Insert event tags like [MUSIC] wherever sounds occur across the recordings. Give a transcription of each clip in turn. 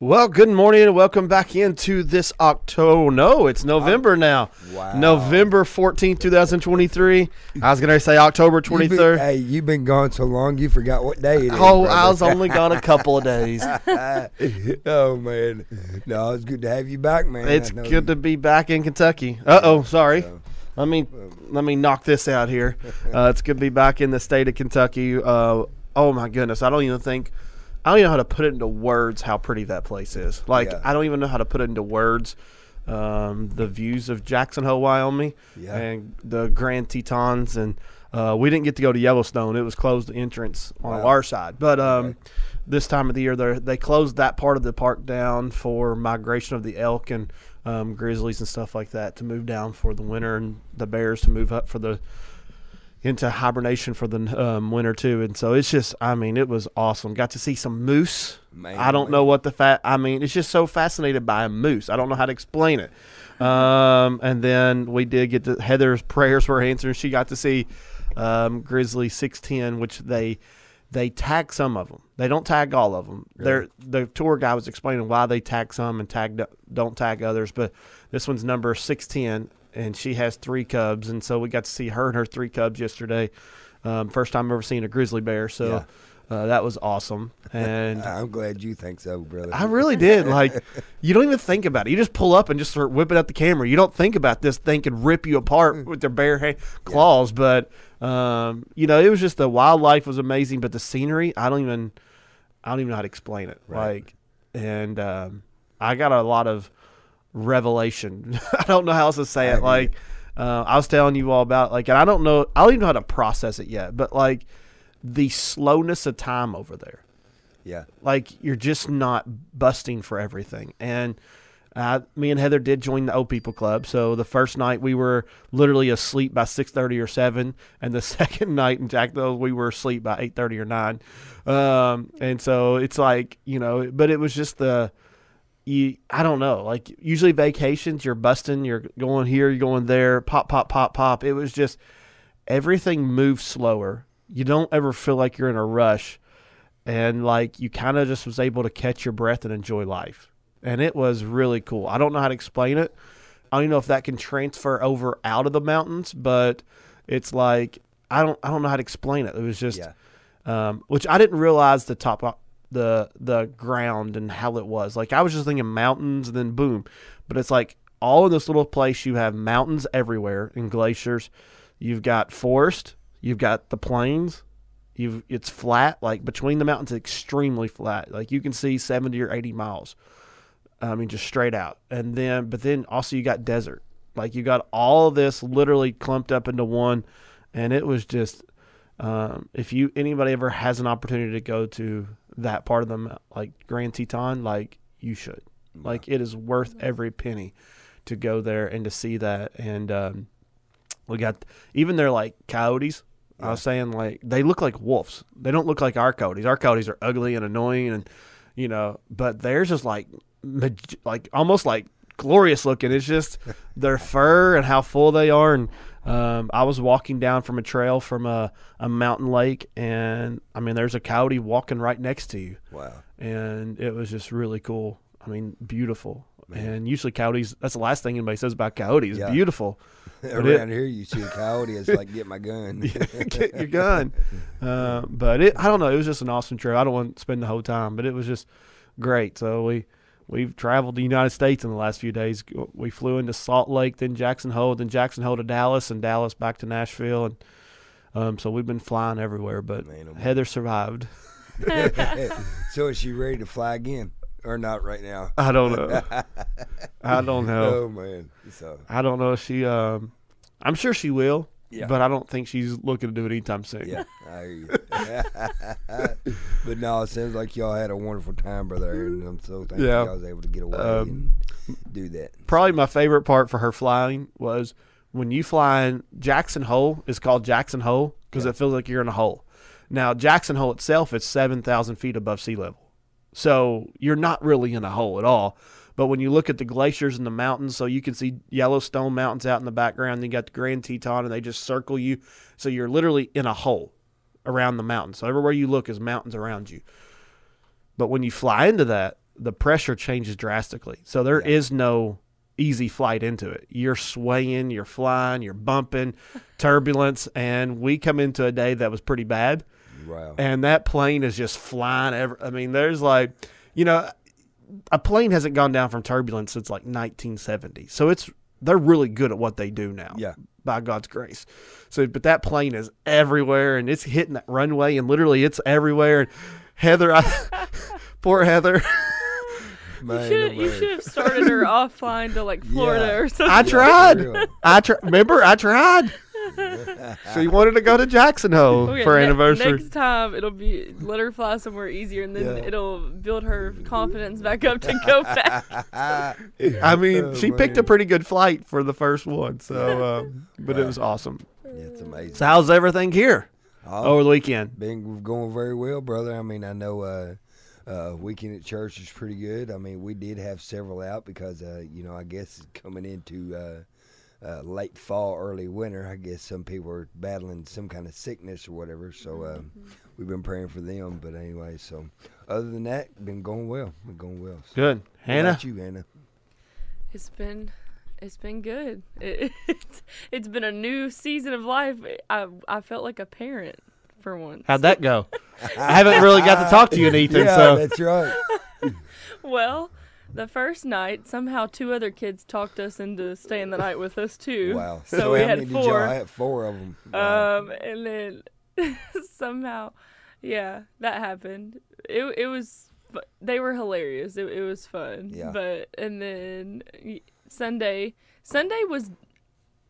Well, good morning and welcome back into this October. No, it's November now. Wow. November 14th, 2023. I was going to say October You been- 23rd. hey, you've been gone so long, you forgot what day it is. Oh, I brother. was only gone a couple of days. [LAUGHS] oh man, no, it's good to have you back, man. It's good you- to be back in Kentucky. Uh oh, sorry. So, Let me let me knock this out here. [LAUGHS] Uh, it's good to be back in the state of Kentucky. Uh, oh my goodness, I don't even think I don't even know how to put it into words how pretty that place is. Like Yeah. I don't even know how to put it into words. Um, the views of Jackson Hole, Wyoming, Yeah. and the Grand Tetons, and uh, we didn't get to go to Yellowstone. It was closed the entrance on Wow. our side, but um, this time of the year they they closed that part of the park down for migration of the elk and um, grizzlies and stuff like that to move down for the winter and the bears to move up for the into hibernation for the um, winter too and so it's just i mean it was awesome got to see some moose Man, i don't man. know what the fat i mean it's just so fascinated by a moose i don't know how to explain it um, and then we did get to heather's prayers were answered she got to see um, grizzly 610 which they they tag some of them. They don't tag all of them. They're, the tour guy was explaining why they tag some and tag don't tag others. But this one's number six ten, and she has three cubs, and so we got to see her and her three cubs yesterday. Um, first time ever seen a grizzly bear, so uh, that was awesome. And [LAUGHS] I'm glad you think so, brother. I really did. Like, [LAUGHS] you don't even think about it. You just pull up and just start whipping out the camera. You don't think about this thing could rip you apart with their bare claws. But, um, you know, it was just the wildlife was amazing, but the scenery, I don't even, I don't even know how to explain it. Right. Like, and um, I got a lot of revelation. [LAUGHS] I don't know how else to say it. Like, uh, I was telling you all about like, and I don't know, I don't even know how to process it yet. But like, the slowness of time over there yeah, like you're just not busting for everything and uh, me and heather did join the old people club so the first night we were literally asleep by 6.30 or 7 and the [LAUGHS] second night in jacksonville we were asleep by 8.30 or 9 um, and so it's like you know but it was just the you i don't know. Like usually vacations you're busting you're going here you're going there pop pop pop pop. It was just everything moves slower. You don't ever feel like you're in a rush. And like you kind of just was able to catch your breath and enjoy life. And it was really cool. I don't know how to explain it. I don't even know if that can transfer over out of the mountains but it's like i don't i don't know how to explain it. It was just yeah, um, which I didn't realize the top the the ground and how it was. Like I was just thinking mountains and then boom, but it's like all in this little place you have mountains everywhere and glaciers. You've got forest, you've got the plains. You've it's flat like between the mountains, extremely flat. Like you can see seventy or eighty miles. I mean, just straight out. And then, but then also you got desert. Like you got all this literally clumped up into one, and it was just um, if you anybody ever has an opportunity to go to that part of the mou- like Grand Teton, like you should. Like it is worth every penny to go there and to see that. And um, we got even they're like coyotes. I was saying like they look like wolves. They don't look like our coyotes. Our coyotes are ugly and annoying, and you know, but theirs is like maj- like almost like glorious looking. It's just [LAUGHS] their fur and how full they are. And um, I was walking down from a trail from a, a mountain lake, and I mean, there's a coyote walking right next to you, wow, and it was just really cool. I mean, beautiful. And usually coyotes, that's the last thing anybody says about coyotes. Yeah. Beautiful. [LAUGHS] it- around here you see a coyote, it's like get my gun. [LAUGHS] Get your gun. [LAUGHS] Uh, but it, I don't know. It was just an awesome trip. I don't want to spend the whole time, but it was just great. So we we've traveled the United States in the last few days. We flew into Salt Lake, then Jackson Hole, then Jackson Hole to Dallas, and Dallas back to Nashville, and um, so we've been flying everywhere. But Man, oh. Heather survived. [LAUGHS] so is she ready to fly again or not right now? I don't know. [LAUGHS] I don't know. Oh man, so I don't know if she. Um, I'm sure she will. Yeah. But I don't think she's looking to do it anytime soon. yeah, [LAUGHS] I hear you. [LAUGHS] but no, it sounds like y'all had a wonderful time, brother, and I'm so thankful Yeah. y'all was able to get away Um, and do that. probably my favorite part for her flying was when you fly in Jackson Hole is called Jackson Hole because Yeah. it feels like you're in a hole. Now Jackson Hole itself is seven thousand feet above sea level, so you're not really in a hole at all. But when you look at the glaciers and the mountains, so you can see Yellowstone Mountains out in the background, then you got the Grand Teton, and they just circle you, so you're literally in a hole around the mountain. So everywhere you look is mountains around you. But when you fly into that, the pressure changes drastically. So there is Yeah. no easy flight into it. You're swaying, you're flying, you're bumping, [LAUGHS] turbulence, and we come into a day that was pretty bad Wow. and that plane is just flying ever I mean there's like you know a plane hasn't gone down from turbulence since like 1970. So it's they're really good at what they do now. Yeah. By God's grace. So but that plane is everywhere and it's hitting that runway and literally it's everywhere and Heather I, [LAUGHS] poor Heather [LAUGHS] Man, you should you should have started her [LAUGHS] offline to like Florida Yeah. or something. I tried. I tr- remember I tried. [LAUGHS] she wanted to go to Jackson Hole Okay, for ne- anniversary. Next time it'll be let her fly somewhere easier, and then Yeah. it'll build her confidence back up to go [LAUGHS] back. I mean, Oh, she picked a pretty good flight for the first one. So, um, but it was awesome. Yeah, it's amazing. So, how's everything here Oh, over the weekend? been going very well, brother. I mean, I know uh, uh, weekend at church is pretty good. I mean, we did have several out because, uh, you know, I guess coming into uh, uh, late fall, early winter. I guess some people are battling some kind of sickness or whatever. So uh, we've been praying for them. But anyway, so other than that, been going well. Been going well. So, Good, what Hannah. about you, Hannah? It's been it's been good. [LAUGHS] It, it's it's been a new season of life. I I felt like a parent for once. How'd that go? [LAUGHS] I haven't really got to talk to you, [LAUGHS] Ethan. yeah, so, that's right. Well, the first night somehow two other kids talked us into staying the night with us too. Wow. So, we had many did y'all four. of them. Wow. Um, and then [LAUGHS] somehow, yeah, that happened. It it was they were hilarious. It it was fun. Yeah. But and then Sunday Sunday was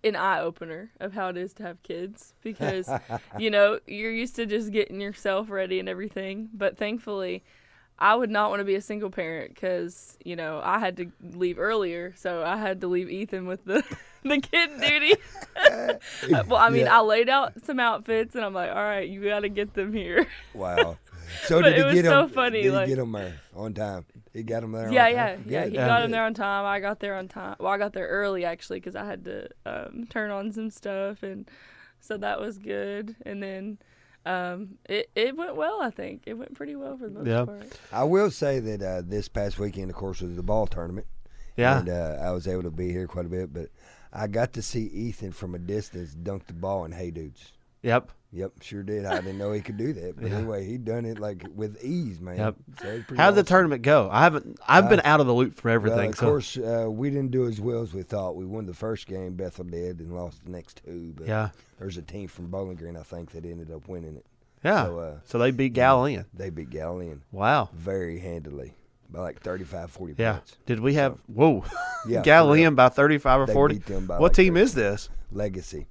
an eye opener of how it is to have kids because [LAUGHS] you know you're used to just getting yourself ready and everything. But thankfully. I would not want to be a single parent because you know I had to leave earlier, so I had to leave Ethan with the [LAUGHS] the kid duty. [LAUGHS] well, I mean, Yeah. I laid out some outfits, and I'm like, all right, you got to get them here. [LAUGHS] Wow. So But did it he was get so him? funny, Did like- he get him there on time? He got him there. yeah, on yeah, time? yeah. Good, He Yeah. got him there on time. I got there on time. Well, I got there early actually because I had to um, turn on some stuff, and so that was good. And then um, it it went well. I think it went pretty well for the most Yeah. part. I will say that uh, this past weekend, of course, was the ball tournament. yeah. And uh, I was able to be here quite a bit, but I got to see Ethan from a distance dunk the ball in Hey Dudes. Yep. Yep, sure did. I didn't know he could do that, but [LAUGHS] Yeah. anyway, he done it like with ease, man. Yep. So pretty How'd the awesome. tournament go? I haven't. I've been Uh, out of the loop for Well, everything. of so course, uh, we didn't do as well as we thought. We won the first game, Bethel did, and lost the next two. But yeah, there's a team from Bowling Green, I think, that ended up winning it. yeah. So uh, So they beat Galilean. they beat Galilean Wow. very handily by like 35, 40 Yeah. points. Did we have? Whoa. [LAUGHS] Yeah, Galilean by thirty-five or They forty. beat them by What like team 30. is this? Legacy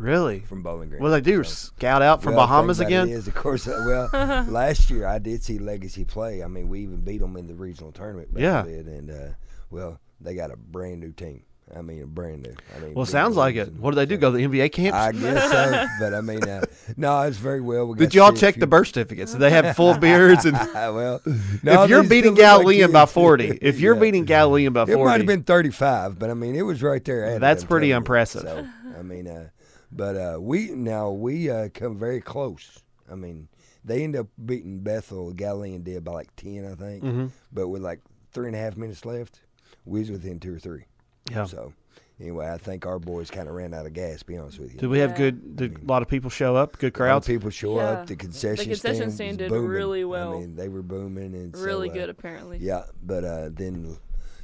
Really? from Bowling Green. What do they do? So- Scout out from Well, Bahamas again? Is, of course, uh, well, [LAUGHS] last year I did see Legacy play. I mean, we even beat them in the regional tournament. Bethel Yeah. did, and uh, well, they got a brand new team. I mean, a brand new. I mean, Well, sounds like it. What do they do? Go to the NBA camps? I guess so, [LAUGHS] but I mean, uh, no, it's very well. We Did you all to see a check few- the birth certificates? Did they have full beards? And [LAUGHS] well, no, if you're beating still look like by forty, if you're Yeah. beating Galilean by forty, It might have been 35, but I mean, it was right there. That's pretty telling impressive. So, I mean, uh, but uh, we now we uh, come very close. I mean, they end up beating Bethel. Galilean did by like 10, I think. hmm But with like three and a half minutes left, we was within two or three. Yeah. So anyway, I think our boys kind of ran out of gas. Be honest with you. Did we have Yeah. good? Did a lot of people show up? Good A lot of crowds. people show Yeah. up. The concession, the concession stand, stand did booming. really well. I mean, they were booming and so, really uh, good, apparently. Yeah, but uh, then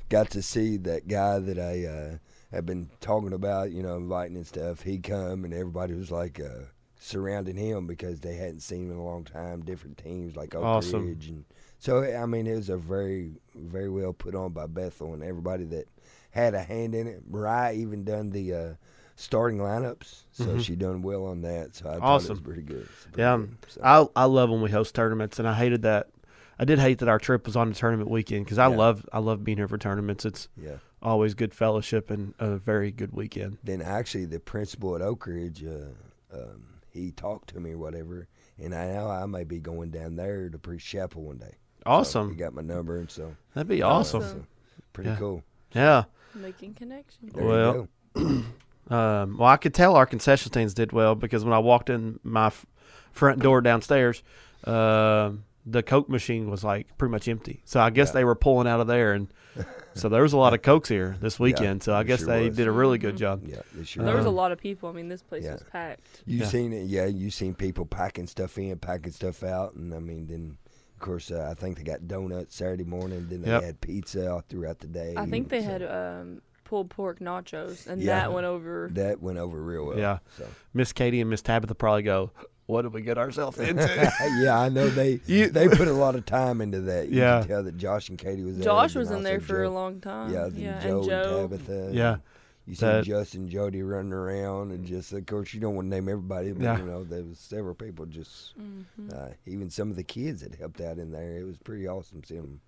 got to see that guy that I uh, have been talking about, you know, inviting and stuff. He come and everybody was like uh, surrounding him because they hadn't seen him in a long time. Different teams like Oak Awesome. Ridge and so I mean it was a very very well put on by Bethel and everybody that had a hand in it. Mariah even done the uh, starting lineups, so Mhm. she done well on that. So I thought it was pretty good. It's pretty Yeah, good. So, I I love when we host tournaments, and I hated that. I did hate that our trip was on the tournament weekend because I Yeah. love I love being here for tournaments. It's yeah. Always good fellowship and a very good weekend. then actually the principal at Oak Ridge, uh, um, he talked to me or whatever, and I know I may be going down there to preach chapel one day. So Awesome, he got my number, and so that'd be Awesome. awesome. so pretty Yeah. cool. Yeah. Making connections. There Well, you go. [CLEARS THROAT] Um, well, I could tell our concession stands did well because when I walked in my f- front door downstairs, um the Coke machine was like pretty much empty. So I guess Yeah. they were pulling out of there, and [LAUGHS] so there was a lot of Cokes here this weekend. so I guess sure they was. did a really good job. Yeah, they sure. There was a lot of people. I mean, this place yeah. was packed. You Yeah. seen it? Yeah, you seen people packing stuff in, packing stuff out, and I mean, then of course, uh, I think they got donuts Saturday morning. Then they Yep. had pizza throughout the day. I think they so had um, pulled pork nachos, and Yeah. that went over. that went over real well. Yeah. So Miss Katie and Miss Tabitha probably go, "What did we get ourselves [LAUGHS] into?" yeah, I know they [LAUGHS] You- they put a lot of time into that. You Yeah. can tell that Josh and Katie was there. Josh and was in there for a long time. Yeah, then yeah, Joe and Joe. and Tabitha. Yeah. You see That- Justin and Jody running around, and just of course you don't want to name everybody, but Yeah. you know there was several people. Just Mhm. uh, even some of the kids that helped out in there. It was pretty awesome seeing them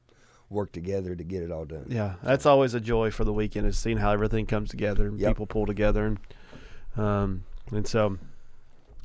work together to get it all done. Yeah, that's always a joy for the weekend is seeing how everything comes together and Yep. people pull together and um and so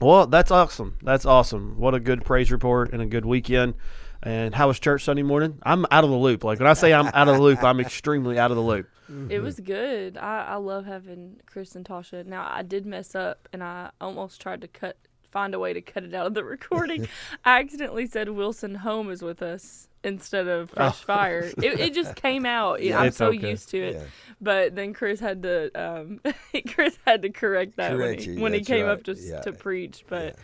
well that's awesome. That's awesome. What a good praise report and a good weekend. And how was church Sunday morning? I'm out of the loop. Like when I say I'm out of the loop, I'm extremely out of the loop. [LAUGHS] Mm-hmm. It was good. I, I love having Chris and Tasha. Now I did mess up, and I almost tried to cut find a way to cut it out of the recording. [LAUGHS] I accidentally said Wilson Home is with us instead of Fresh Oh. Fire. It, it just [LAUGHS] came out. Yeah. I'm so okay. used to it. Yeah. But then Chris had to um, [LAUGHS] Chris had to correct that Correct when he, you, when he came right. up to Yeah. to preach. But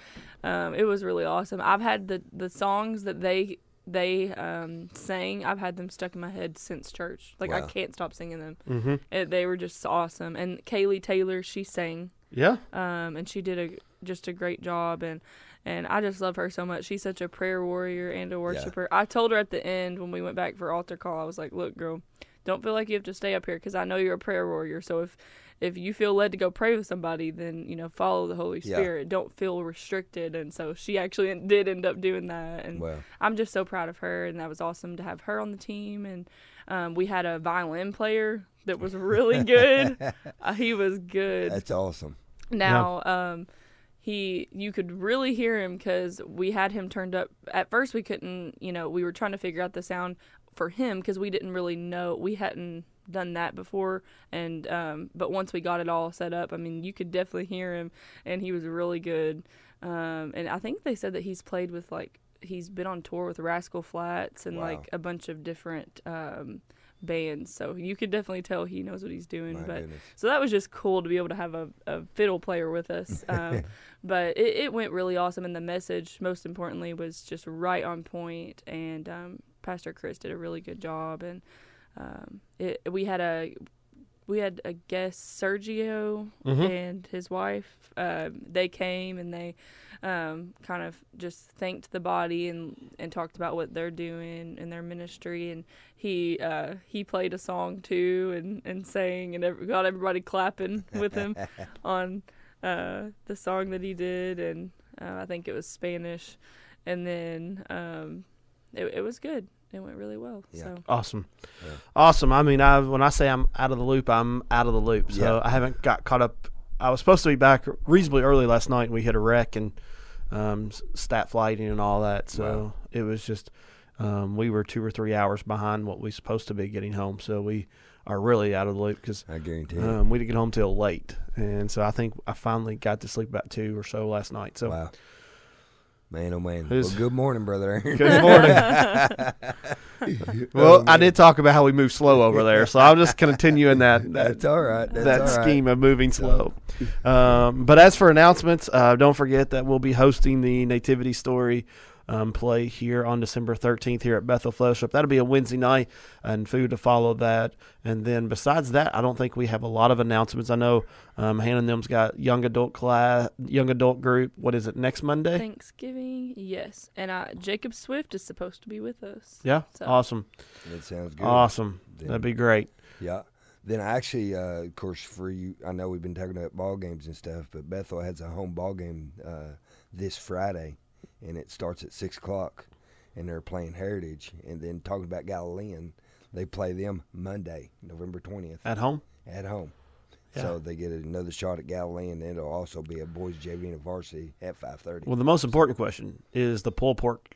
um, it was really awesome. I've had the the songs that they they um, sang. I've had them stuck in my head since church. Like I can't stop singing them. Mm-hmm. It, they were just awesome. And Kaylee Taylor, she sang, Yeah. um, and she did a just a great job. And and I just love her so much. She's such a prayer warrior and a worshiper. I told her at the end when we went back for altar call, I was like, "Look, girl, don't feel like you have to stay up here because I know you're a prayer warrior. So if if you feel led to go pray with somebody, then you know follow the Holy Yeah. Spirit. Don't feel restricted." And so she actually did end up doing that. And Well, I'm just so proud of her, and that was awesome to have her on the team. And um, we had a violin player that was really good. [LAUGHS] uh, he was good. that's awesome. Now, um, he you could really hear him because we had him turned up. At first, we couldn't. You know, we were trying to figure out the sound for him because we didn't really know. We hadn't done that before and um but once we got it all set up i mean you could definitely hear him and he was really good um and i think they said that he's played with like he's been on tour with Rascal Flatts and Wow. like a bunch of different um bands so you could definitely tell he knows what he's doing My but goodness. so that was just cool to be able to have a, a fiddle player with us. [LAUGHS] Um, but it, it went really awesome. And the message, most importantly, was just right on point. And um, Pastor Chris did a really good job. And um, it, we had a we had a guest, Sergio, Mhm. and his wife. Um, they came and they um, kind of just thanked the body and, and talked about what they're doing in their ministry. And he uh, he played a song too and, and sang and ev- got everybody clapping [LAUGHS] with him [LAUGHS] on uh, the song that he did. And uh, I think it was Spanish. And then um, it, it was good. It went really well. Yeah. So Awesome. Yeah. Awesome. I mean, I when I say I'm out of the loop, I'm out of the loop. So Yeah. I haven't got caught up. I was supposed to be back reasonably early last night, and we hit a wreck and um, stat flighting and all that. So Wow. it was just um, we were two or three hours behind what we supposed to be getting home. So we are really out of the loop because I guarantee um, we didn't get home till late, and so I think I finally got to sleep about two or so last night. So wow. Man, oh man. Well, good morning, brother Aaron. [LAUGHS] good morning. [LAUGHS] well, I did talk about how we move slow over there, so I'm just continuing that that [LAUGHS] That's all right. That's that all right. scheme of moving slow. Um, but as for announcements, uh, don't forget that we'll be hosting the Nativity Story um, play here on December 13th here at Bethel Fellowship. That'll be a Wednesday night, and food to follow that. And then besides that, I don't think we have a lot of announcements. I know um, Hannah and them's got young adult class, young adult group. What is it next Monday? Thanksgiving, yes. And uh, Jacob Swift is supposed to be with us. Yeah, So- awesome, That sounds good. awesome. Then- That'd be great. Yeah. Then actually, uh, of course, for you, I know we've been talking about ball games and stuff, but Bethel has a home ball game uh, this Friday, and it starts at six o'clock, and they're playing Heritage. And then talking about Galilean, they play them Monday, November twentieth, At home. at home. Yeah. So they get another shot at Galilean, and it'll also be a boys JV and a varsity at five thirty. Well, the most important question is the pulled pork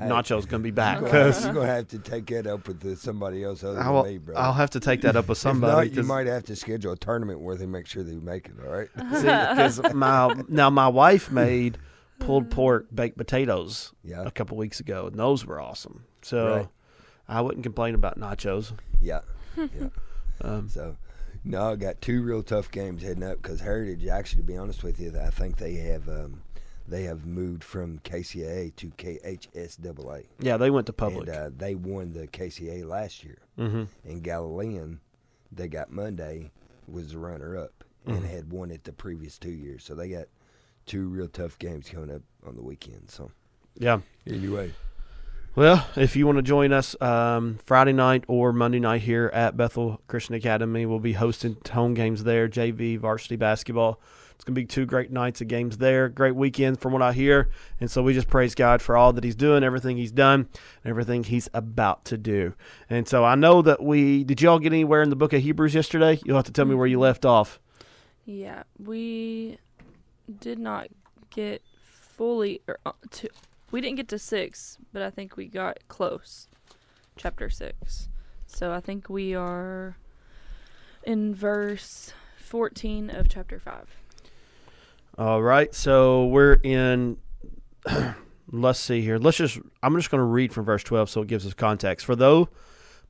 nachos going to be back? [LAUGHS] Because you're gonna have to take that up with somebody else other than I'll, me, bro. I'll have to take that up with [LAUGHS] somebody. not, you might have to schedule a tournament where they make sure they make it. All right. [LAUGHS] because my now my wife made pulled pork baked potatoes Yeah. a couple weeks ago, and those were awesome. So Right. I wouldn't complain about nachos. Yeah. [LAUGHS] Yeah. Um, So, no, I got two real tough games heading up because Heritage. Actually, to be honest with you, I think they have um, they have moved from KCAA to KHSAA. yeah, they went to public. And uh, they won the KCA last year. hmm And Galilean, they got Monday, was the runner up and Mhm. had won it the previous two years. So they got two real tough games coming up on the weekend. So Yeah. anyway, Well, if you want to join us um, Friday night or Monday night here at Bethel Christian Academy, we'll be hosting home games there, JV varsity basketball. It's going to be two great nights of games there. Great weekend from what I hear. And so we just praise God for all that He's doing, everything He's done, and everything He's about to do. And so I know that we did y'all get anywhere in the book of Hebrews yesterday? You'll have to tell me where you left off. Yeah, we did not get fully or uh, to. We didn't get to six, but I think we got close. Chapter six. So I think we are in verse fourteen of chapter five. All right. So we're in. [CLEARS THROAT] let's see here. Let's just. I'm just going to read from verse 12 so it gives us context. For though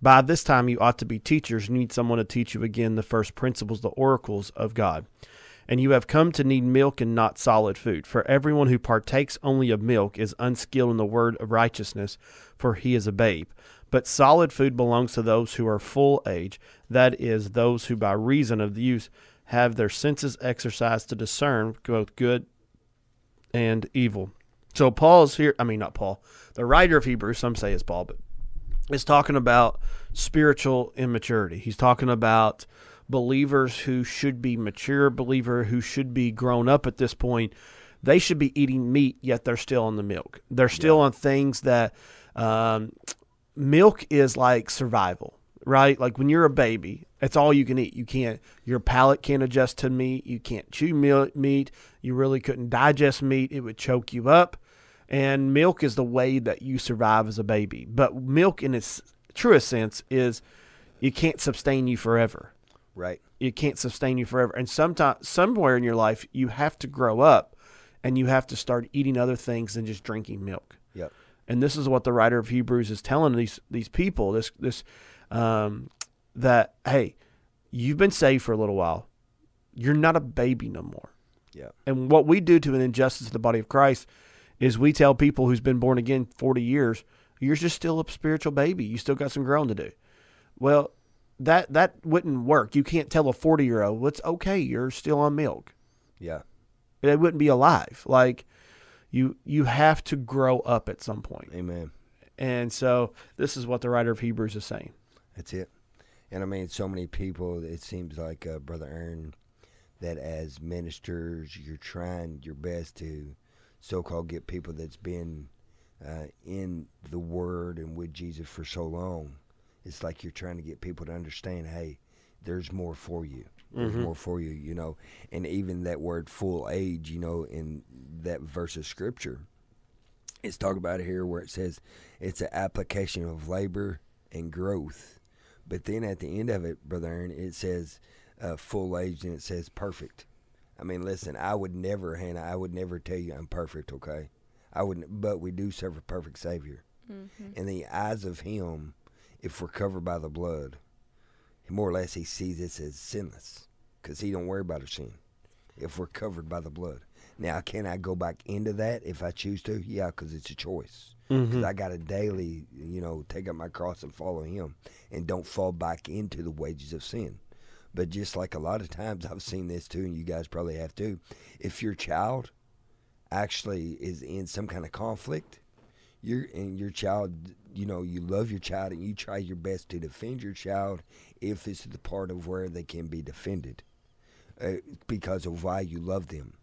by this time you ought to be teachers, you need someone to teach you again the first principles, the oracles of God. And you have come to need milk and not solid food. For everyone who partakes only of milk is unskilled in the word of righteousness, for he is a babe. But solid food belongs to those who are full age, that is, those who by reason of the use have their senses exercised to discern both good and evil. So Paul's here, I mean, not Paul, the writer of Hebrews, some say it's Paul, but is talking about spiritual immaturity. He's talking about believers who should be mature, believer who should be grown up at this point. They should be eating meat, yet they're still on the milk. They're still on things that um, milk is like survival, right? Like when you're a baby, it's all you can eat. You can't, your palate can't adjust to meat. You can't chew meat. You really couldn't digest meat. It would choke you up. And milk is the way that you survive as a baby. But milk, in its truest sense, is it can't sustain you forever. Right? It can't sustain you forever. And sometime, somewhere in your life, you have to grow up and you have to start eating other things than just drinking milk. Yep. And this is what the writer of Hebrews is telling these these people. This this um, that hey, you've been saved for a little while. You're not a baby no more. Yeah. And what we do to an injustice to the body of Christ is we tell people who's been born again 40 years, you're just still a spiritual baby. You still got some growing to do. Well, that that wouldn't work. You can't tell a 40 year old, well, it's okay. You're still on milk. Yeah. It wouldn't be alive. Like you you have to grow up at some point. Amen. And so this is what the writer of Hebrews is saying. That's it. And I mean, so many people, it seems like, uh, Brother Aaron, that as ministers, you're trying your best to so called get people that's been uh, in the Word and with Jesus for so long. It's like you're trying to get people to understand hey, there's more for you. There's Mhm. more for you, you know. And even that word full age, you know, in that verse of Scripture, it's talked about here where it says it's an application of labor and growth. But then at the end of it, Brother Aaron, it says uh, full age and it says perfect. I mean, listen, I would never, Hannah, I would never tell you I'm perfect, okay? I wouldn't, but we do serve a perfect Savior. Mm-hmm. In the eyes of Him, if we're covered by the blood, more or less He sees us as sinless because He don't worry about our sin if we're covered by the blood. Now, can I go back into that if I choose to? Yeah, because it's a choice mm-hmm. because I got to daily, you know, take up my cross and follow Him, and don't fall back into the wages of sin. But just like a lot of times I've seen this too, and you guys probably have too. If your child actually is in some kind of conflict, you're and your child, you know, you love your child and you try your best to defend your child if it's the part of where they can be defended, uh, because of why you love them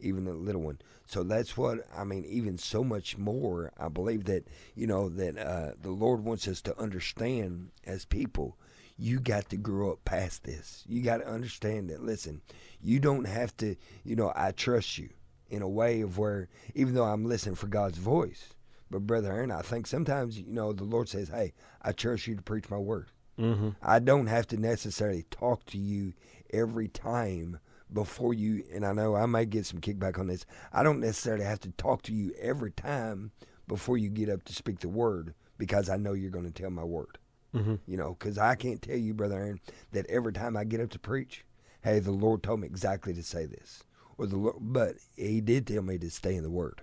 even the little one. So that's what I mean. Even so much more, I believe that you know that uh, the Lord wants us to understand as people. You got to grow up past this. You got to understand that. Listen, you don't have to. You know, I trust you in a way of where, even though I'm listening for God's voice, but brother Aaron, I think sometimes you know the Lord says, "Hey, I trust you to preach my word." Mm-hmm. I don't have to necessarily talk to you every time, before you. And I know I may get some kickback on this. I don't necessarily have to talk to you every time before you get up to speak the word because I know you're going to tell my word. Mhm. You know, because I can't tell you, brother Aaron, that every time I get up to preach, hey, the Lord told me exactly to say this, or the Lord, but He did tell me to stay in the Word.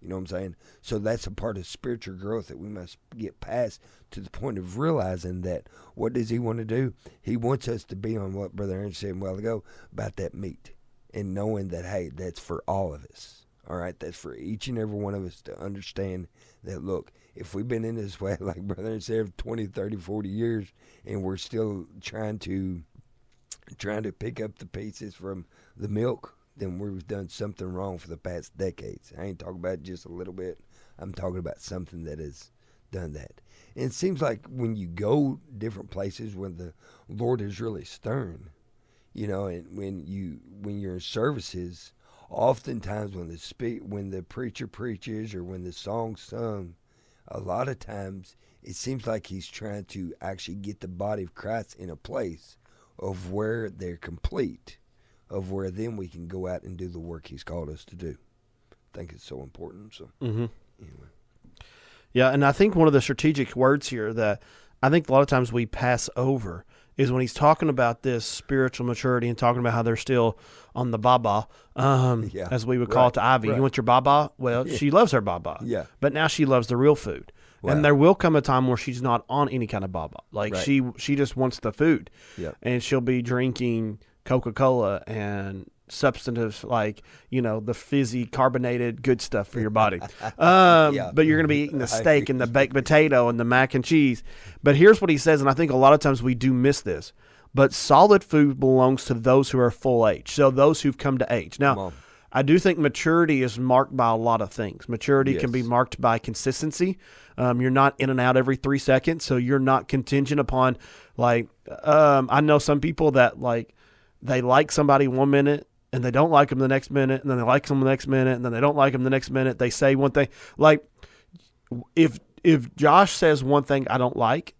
You know what I'm saying? So that's a part of spiritual growth that we must get past to the point of realizing that what does He want to do? He wants us to be on what Brother Aaron said a while ago about that meat and knowing that, hey, that's for all of us. All right, that's for each and every one of us to understand that, look, if we've been in this [LAUGHS] way, like Brother Aaron said, 20, 30, 40 years, and we're still trying to trying to pick up the pieces from the milk, then we've done something wrong for the past decades. I ain't talking about just a little bit. I'm talking about something that has done that. And it seems like when you go different places when the Lord is really stern, you know, and when you when you're in services, oftentimes when the speak when the preacher preaches or when the song's sung, a lot of times it seems like he's trying to actually get the body of Christ in a place of where they're complete, of where then we can go out and do the work He's called us to do. I think it's so important. So Mm-hmm. anyway, Yeah, and I think one of the strategic words here that I think a lot of times we pass over is when he's talking about this spiritual maturity and talking about how they're still on the baba, um, [LAUGHS] Yeah, as we would call right, it to Ivy. right. You want your baba? Well, Yeah. she loves her baba. Yeah. But now she loves the real food. Wow. And there will come a time where she's not on any kind of baba. Like Right. she she just wants the food. Yep. And she'll be drinking Coca Cola and substantive like, you know, the fizzy carbonated good stuff for your body. [LAUGHS] Um, Yeah. but you're gonna be eating the [LAUGHS] steak and the baked potato and the mac and cheese. But here's what he says, and I think a lot of times we do miss this. But solid food belongs to those who are full age. So those who've come to age. Now on. I do think maturity is marked by a lot of things. Maturity can be marked by consistency. Um, you're not in and out every three seconds, so you're not contingent upon like. Um, I know some people that like they like somebody one minute and they don't like them the next minute, and then they like them the next minute, and then they don't like them the next minute. They say one thing like if if Josh says one thing I don't like,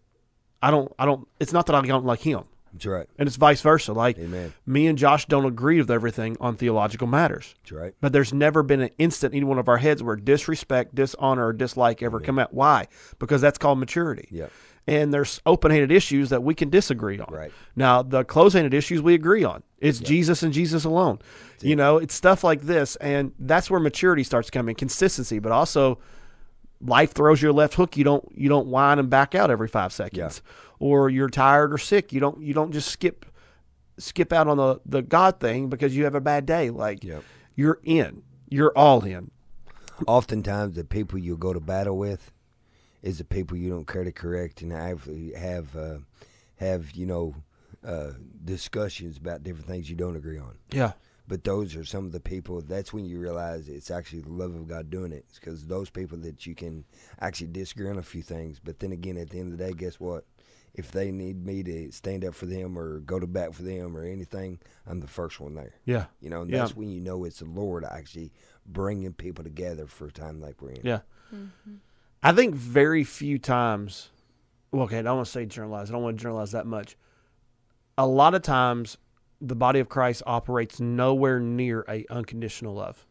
I don't I don't. It's not that I don't like him, That's right. and it's vice versa. Like Amen. me and Josh don't agree with everything on theological matters. That's right. But there's never been an instant in one of our heads where disrespect, dishonor, or dislike ever come out. Why? Because that's called maturity. Yep. And there's open-handed issues that we can disagree on. Right. Now, the close-handed issues we agree on. It's Jesus and Jesus alone. You know, it's stuff like this, and that's where maturity starts coming. Consistency, but also life throws you a left hook. You don't you don't whine and back out every five seconds, or you're tired or sick. You don't you don't just skip skip out on the the God thing because you have a bad day. Like Yep. you're in, you're all in. Oftentimes, the people you go to battle with is the people you don't care to correct and have have uh, have you know uh, discussions about different things you don't agree on. Yeah, But those are some of the people. That's when you realize it's actually the love of God doing it. Because those people that you can actually disagree on a few things. But then again, at the end of the day, guess what? If they need me to stand up for them or go to bat for them or anything, I'm the first one there. yeah, You know, and Yeah. that's when you know it's the Lord actually bringing people together for a time like we're in. yeah. I think very few times. Well, okay, I don't want to say generalize. I don't want to generalize that much. A lot of times, the body of Christ operates nowhere near a unconditional love.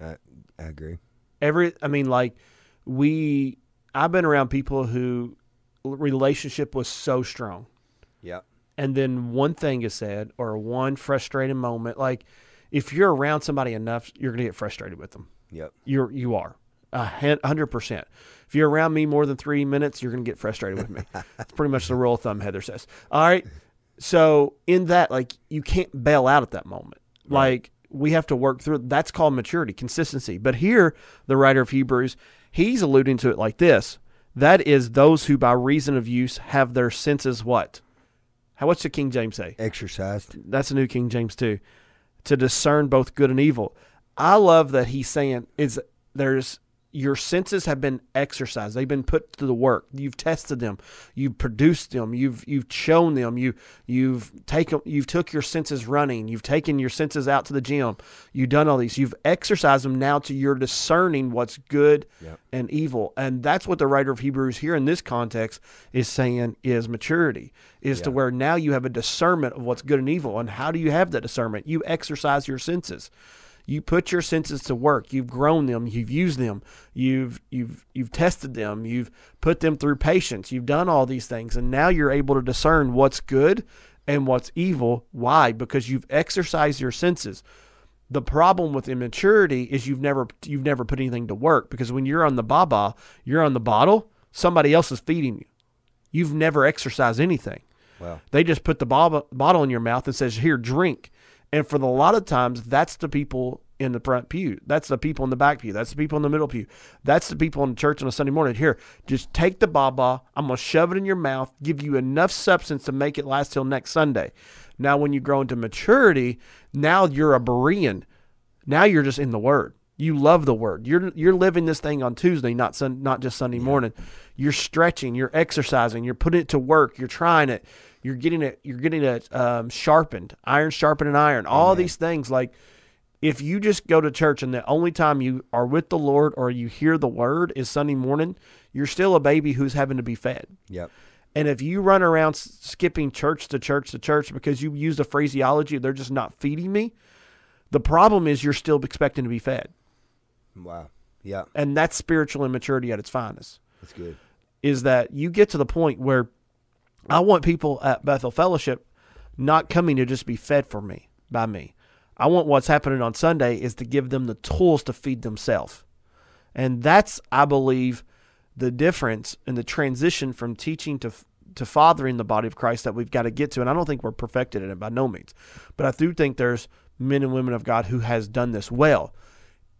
I, I agree. every i mean like we i've been around people who relationship was so strong Yeah. and then one thing is said or one frustrating moment like if you're around somebody enough you're gonna get frustrated with them Yep. you're you are hundred percent. If you're around me more than three minutes you're gonna get frustrated with me. [LAUGHS] That's pretty much the rule of thumb heather says. All right so in that like you can't bail out at that moment. Like we have to work through it. that's called maturity consistency. But here the writer of hebrews he's alluding to it like this. That is those who by reason of use have their senses what? How what's the king james say? Exercised. that's a new King James too. To discern both good and evil. I love that he's saying is there's your senses have been exercised. They've been put to the work. You've tested them. You've produced them. You've you've shown them. You you've taken you've took your senses running. You've taken your senses out to the gym. You've done all these. You've exercised them now to your discerning what's good Yep. and evil. And that's what the writer of Hebrews here in this context is saying is maturity. Is to where now you have a discernment of what's good and evil. And how do you have that discernment? You exercise your senses. You put your senses to work. You've grown them. You've used them. You've you've you've tested them. You've put them through patience. You've done all these things, and now you're able to discern what's good and what's evil. Why? Because you've exercised your senses. The problem with immaturity is you've never you've never put anything to work because when you're on the baba, you're on the bottle. Somebody else is feeding you. You've never exercised anything. Well, They just put the bottle in your mouth and says, "Here, drink." And for a lot of times, that's the people in the front pew. That's the people in the back pew. That's the people in the middle pew. That's the people in the church on a Sunday morning. Here, just take the baba. I'm gonna shove it in your mouth, give you enough substance to make it last till next Sunday. Now, when you grow into maturity, now you're a Berean. Now you're just in the Word. You love the Word. You're you're living this thing on Tuesday, not sun, not just Sunday morning. You're stretching. You're exercising. You're putting it to work. You're trying it. You're getting it. You're getting it um, sharpened. Iron sharpening iron. All these things. Like if you just go to church and the only time you are with the Lord or you hear the Word is Sunday morning, you're still a baby who's having to be fed. yep. And if you run around skipping church to church to church because you use the phraseology, they're just not feeding me. The problem is you're still expecting to be fed. Wow. Yeah, And that's spiritual immaturity at its finest. that's good. Is that you get to the point where I want people at Bethel Fellowship not coming to just be fed for me by me. I want what's happening on Sunday is to give them the tools to feed themselves. And that's, I believe, the difference in the transition from teaching to to fathering the body of Christ that we've got to get to. And I don't think we're perfected in it by no means, but I do think there's men and women of God who has done this well.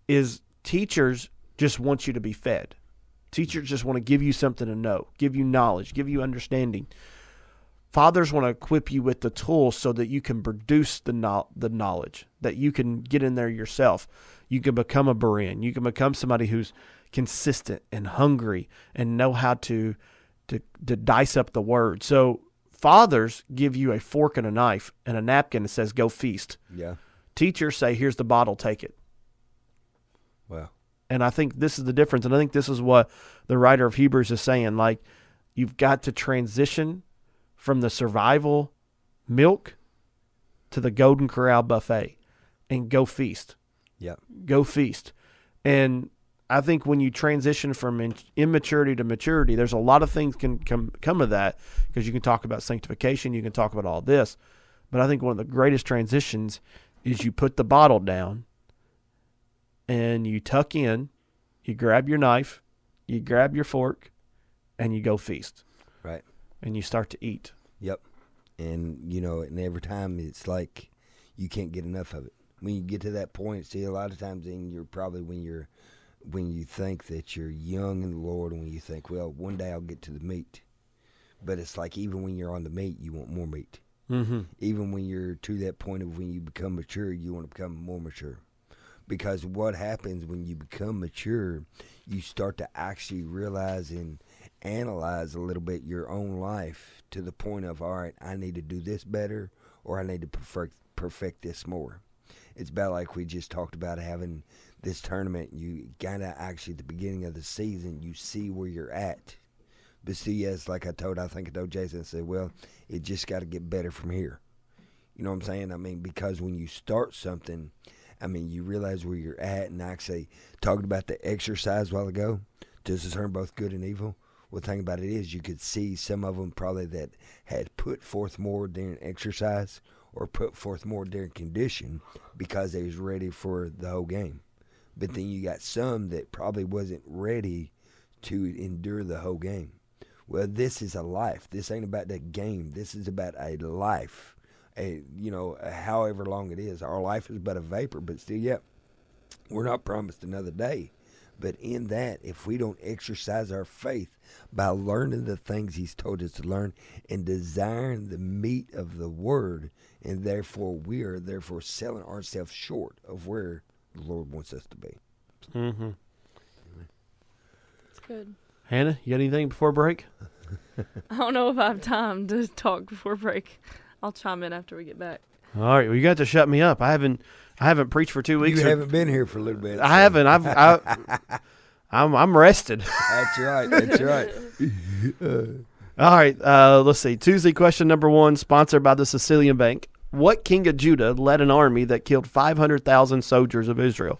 Is teachers just want you to be fed. Teachers just want to give you something to know, give you knowledge, give you understanding. Fathers want to equip you with the tools so that you can produce the no- the knowledge, that you can get in there yourself. You can become a Berean. You can become somebody who's consistent and hungry and know how to to, to dice up the word. So fathers give you a fork and a knife and a napkin that says go feast. Yeah. Teachers say here's the bottle, take it. Well, And I think this is the difference. And I think this is what the writer of Hebrews is saying. Like, you've got to transition from the survival milk to the Golden Corral buffet and go feast. yeah. Go feast. And I think when you transition from in- immaturity to maturity, there's a lot of things can come come of that because you can talk about sanctification, you can talk about all this, but I think one of the greatest transitions is you put the bottle down and you tuck in, you grab your knife, you grab your fork, and you go feast, Right. and you start to eat. Yep. And you know, and every time it's like you can't get enough of it. When you get to that point, see, a lot of times, then you're probably when you're when you think that you're young in the Lord, and when you think, well, one day I'll get to the meat. But it's like even when you're on the meat, you want more meat. Mm-hmm. Even when you're to that point of when you become mature, you want to become more mature. Because what happens when you become mature, you start to actually realize and analyze a little bit your own life to the point of, all right, I need to do this better or I need to perfect, perfect this more. It's about like we just talked about having this tournament. You of actually, at the beginning of the season, you see where you're at. But see, yes, like I told, I think I told Jason, I said, well, it just got to get better from here. You know what I'm saying? I mean, because when you start something, I mean, you realize where you're at. And actually, talking about the exercise while ago, to discern both good and evil. Well, the thing about it is, you could see some of them probably that had put forth more during exercise or put forth more during condition because they was ready for the whole game. But then you got some that probably wasn't ready to endure the whole game. Well, this is a life. This ain't about that game. This is about a life. A you know, however long it is. Our life is but a vapor, but still, yeah, we're not promised another day. But in that, if we don't exercise our faith by learning the things He's told us to learn and desiring the meat of the Word, and therefore we are therefore selling ourselves short of where the Lord wants us to be. Mm-hmm. Good. Hannah, you got anything before break? [LAUGHS] I don't know if I have time to talk before break. I'll chime in after we get back. All right, well, you got to shut me up. I haven't, I haven't preached for two weeks. You or- haven't been here for a little bit. I so- haven't. I've, I, [LAUGHS] I'm, I'm rested. That's right. That's right. [LAUGHS] All right, uh, let's see. Tuesday question number one, sponsored by the Sicilian Bank. What king of Judah led an army that killed 500,000 soldiers of Israel?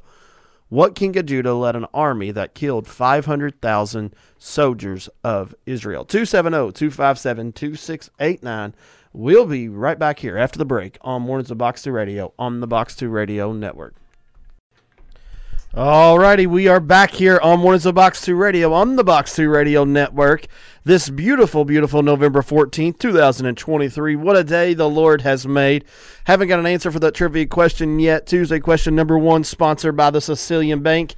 What king of Judah led an army that killed 500,000 soldiers of Israel? 270 257 2689. We'll be right back here after the break on Mornings of Box 2 Radio on the Box 2 Radio Network. Alrighty, we are back here on Mornings of Box 2 Radio on the Box 2 Radio Network. This beautiful, beautiful November 14th, 2023. What a day the Lord has made. Haven't got an answer for that trivia question yet. Tuesday question number one, sponsored by the Sicilian Bank.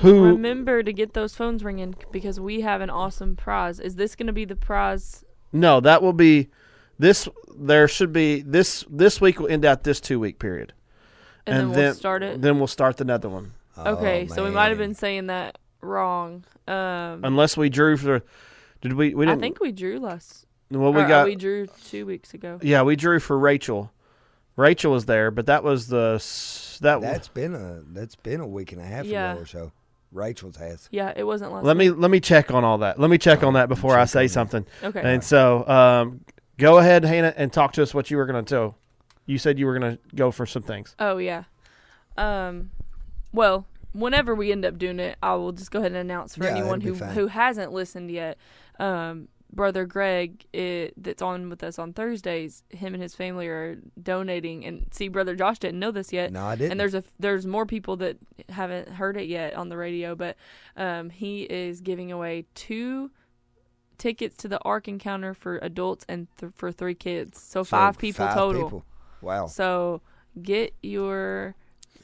Who Remember to get those phones ringing because we have an awesome prize. Is this going to be the prize? No, that will be this there should be this this week will end out this two week period. And, then we'll start it. Then we'll start another one. okay, Oh, so we might have been saying that wrong. Um, Unless we drew for did we we I didn't I think we drew last. well we or, uh, got we drew two weeks ago. Yeah, we drew for Rachel. Rachel was there, but that was the that. That's been a that's been a week and a half Yeah. ago or so. Rachel's has. Yeah, it wasn't last. let me let me check on all that. Let me check on that before I say on that. something. Okay. And so, um, go ahead, Hannah, and talk to us what you were going to tell. You said you were going to go for some things. Oh yeah. Um, well, whenever we end up doing it, I will just go ahead and announce for Yeah, anyone it'll who be fine. who hasn't listened yet. Um, brother Greg, it, that's on with us on Thursdays. Him and his family are donating, and see, brother Josh didn't know this yet. No, I didn't. And there's a there's more people that haven't heard it yet on the radio, but um, he is giving away two tickets to the Ark Encounter for adults and th- for three kids, so, So five people five total. people. Wow. So get your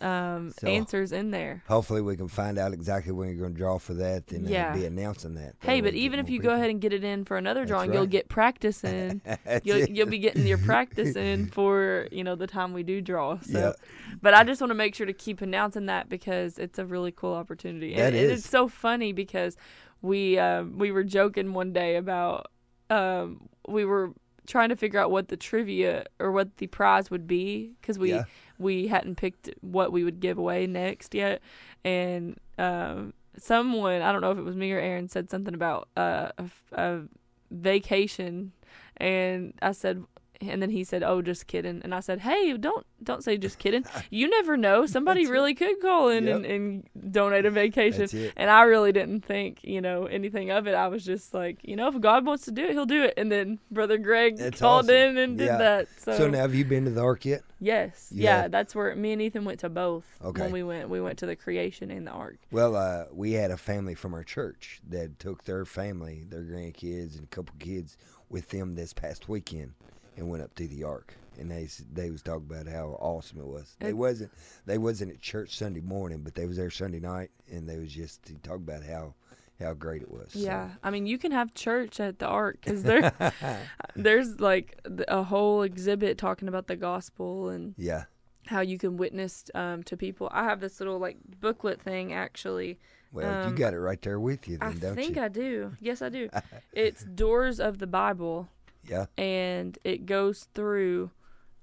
um, So- answers in there. Hopefully, we can find out exactly when you're going to draw for that and Yeah. be announcing that. Hey, but even if you go ahead and get it in for another That's drawing, you'll get practice in. [LAUGHS] You'll it. you'll be getting your [LAUGHS] practice in for you know the time we do draw. So, but I just want to make sure to keep announcing that because it's a really cool opportunity. That and is. it's so funny because we um, we were joking one day about um, we were trying to figure out what the trivia or what the prize would be because we Yeah. we hadn't picked what we would give away next yet, and um, someone I don't know if it was me or Aaron said something about uh, a, a vacation, and I said. And then he said, "Oh, just kidding." And I said, "Hey, don't don't say just kidding. [LAUGHS] You never know. Somebody That's it. really could call in and, Yep. and donate a vacation." And I really didn't think, you know, anything of it. I was just like, you know, if God wants to do it, He'll do it. And then Brother Greg That's called awesome. in and did Yeah. that. So, So now, have you been to the Ark yet? yes, Yeah. yeah. that's where me and Ethan went to both. Okay. When we went, we went to the creation and the ark. Well, uh, we had a family from our church that took their family, their grandkids, and a couple kids with them this past weekend and went up to the Ark. And they they was talking about how awesome it was. They wasn't they wasn't at church Sunday morning, but they was there Sunday night, and they was just to talk about how how great it was. So- Yeah, I mean, you can have church at the ark because there, [LAUGHS] [LAUGHS] there's like a whole exhibit talking about the gospel and yeah. how you can witness um, to people. I have this little like booklet thing actually. Well, Um, you got it right there with you, then, I don't think? I do. Yes, I do. [LAUGHS] it's Doors of the Bible. Yeah. and it goes through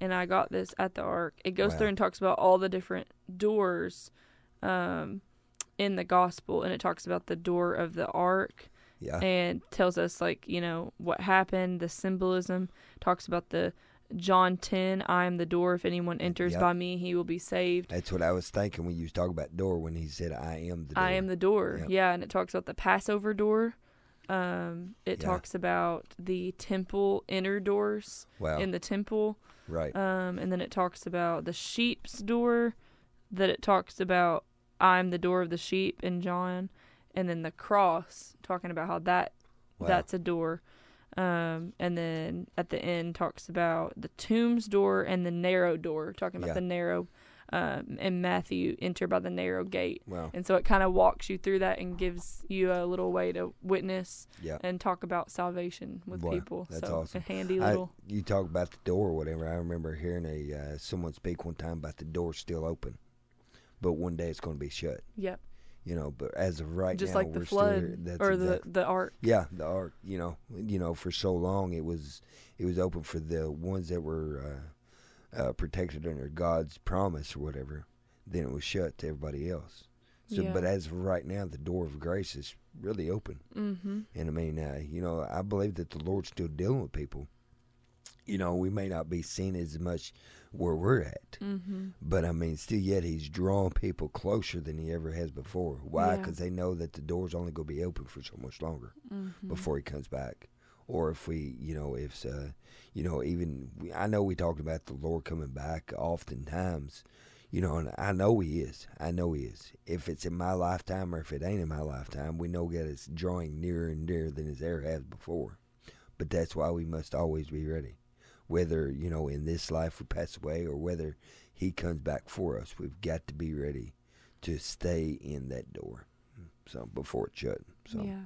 and I got this at the ark. It goes Wow. through and talks about all the different doors um in the gospel and it talks about the door of the ark Yeah. and tells us like, you know, what happened, the symbolism, talks about the John 10, I am the door if anyone enters Yep. by me he will be saved. That's what I was thinking when you was talking about door when he said I am the door. I am the door. Yep. Yeah, and it talks about the Passover door. Um, it Yeah. talks about the temple inner doors Wow. in the temple. right. Um, and then it talks about the sheep's door, that it talks about I'm the door of the sheep in John, and then the cross, talking about how that wow. that's a door. Um, and then at the end talks about the tomb's door and the narrow door, talking about Yeah. the narrow. Um, and Matthew enter by the narrow gate, wow. and so it kind of walks you through that and gives you a little way to witness Yeah. and talk about salvation with Boy, people. that's so awesome. a handy I, little. you talk about the door or whatever. I remember hearing a uh, someone speak one time about the door still open, but one day it's going to be shut. Yep. You know, but as of right Just now, like the still flood here. Or exact- the the ark. yeah, the ark. You know, you know, for so long it was it was open for the ones that were uh, uh, protected under God's promise or whatever. Then it was shut to everybody else. So, Yeah. but as of right now, the door of grace is really open. Mm-hmm. And I mean, uh, you know, I believe that the Lord's still dealing with people. You know, we may not be seen as much where we're at, Mm-hmm. but I mean, still yet He's drawing people closer than He ever has before. Why? Yeah. Because they know that the door's only going to be open for so much longer Mm-hmm. before He comes back. Or if we, you know, if, uh, you know, even, we, I know we talked about the Lord coming back oftentimes, you know, and I know He is. I know He is. If it's in my lifetime or if it ain't in my lifetime, we know that it's drawing nearer and nearer than it's ever has before. But that's why we must always be ready. Whether, you know, in this life we pass away or whether He comes back for us, we've got to be ready to stay in that door. So before it's shut. So Yeah.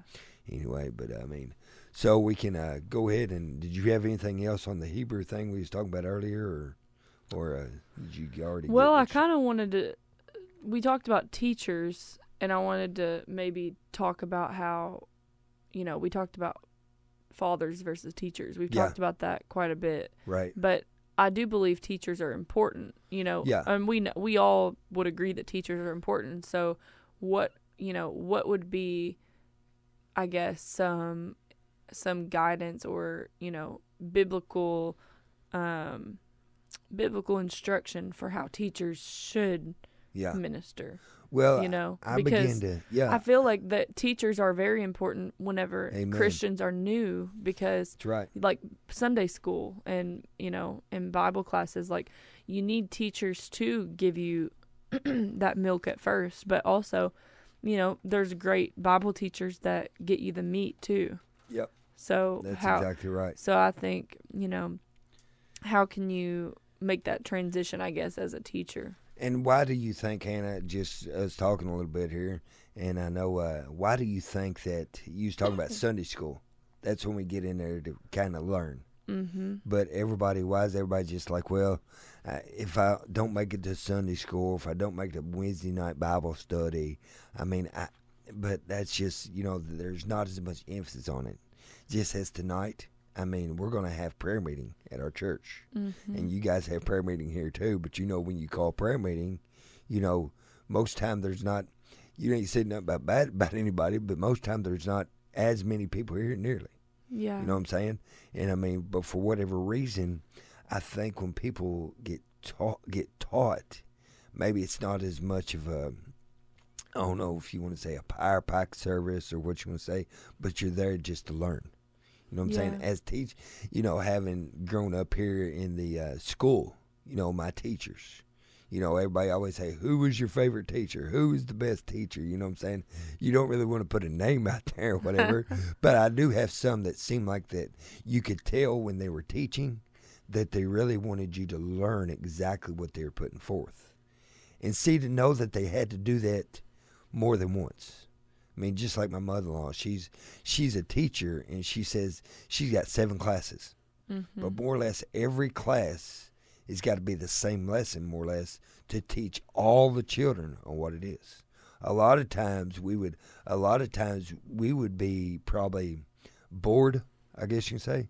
anyway, but I mean, so we can uh, go ahead and did you have anything else on the Hebrew thing we was talking about earlier, or or uh, did you already? Well, I kind of wanted to. We talked about teachers, and I wanted to maybe talk about how, you know, we talked about fathers versus teachers. We've Yeah. talked about that quite a bit, right. but I do believe teachers are important. You know, Yeah. and we we all would agree that teachers are important. So, what you know, what would be, I guess, some some guidance or you know biblical um biblical instruction for how teachers should Yeah. minister Well, you know, I because begin to yeah. i feel like that teachers are very important whenever Amen. christians are new because that's right. like sunday school and you know in bible classes like you need teachers to give you [CLEARS THROAT] that milk at first but also you know there's great bible teachers that get you the meat too Yep. so That's how exactly right. so I think, you know, how can you make that transition, I guess, as a teacher? And why do you think, Hannah? Just us talking a little bit here, and I know uh, why do you think that you was talking about [LAUGHS] Sunday school? That's when we get in there to kind of learn. Mm-hmm. But everybody, why is everybody just like, well, uh, if I don't make it to Sunday school, if I don't make the Wednesday night Bible study, I mean, I, but that's just, you know, there's not as much emphasis on it. Just as tonight, I mean, we're going to have prayer meeting at our church. Mm-hmm. And you guys have prayer meeting here too, but you know, when you call prayer meeting, you know, most time there's not, you ain't saying nothing about bad about anybody, but most time there's not as many people here nearly. Yeah. You know what I'm saying? And I mean, but for whatever reason, I think when people get taught, get taught, maybe it's not as much of a, I don't know if you want to say a power pack service or what you want to say, but you're there just to learn. You know what I'm saying? As teach, you know, having grown up here in the uh, school, you know, my teachers, you know, everybody always say, who was your favorite teacher? Who is the best teacher? You know what I'm saying? You don't really want to put a name out [LAUGHS] there or whatever, [LAUGHS] but I do have some that seem like that you could tell when they were teaching that they really wanted you to learn exactly what they were putting forth. And see to know that they had to do that more than once. I mean, just like my mother-in-law, she's she's a teacher, and she says she's got seven classes, Mm-hmm. but more or less every class has got to be the same lesson, more or less, to teach all the children on what it is. A lot of times we would, a lot of times we would be probably bored, I guess you can say,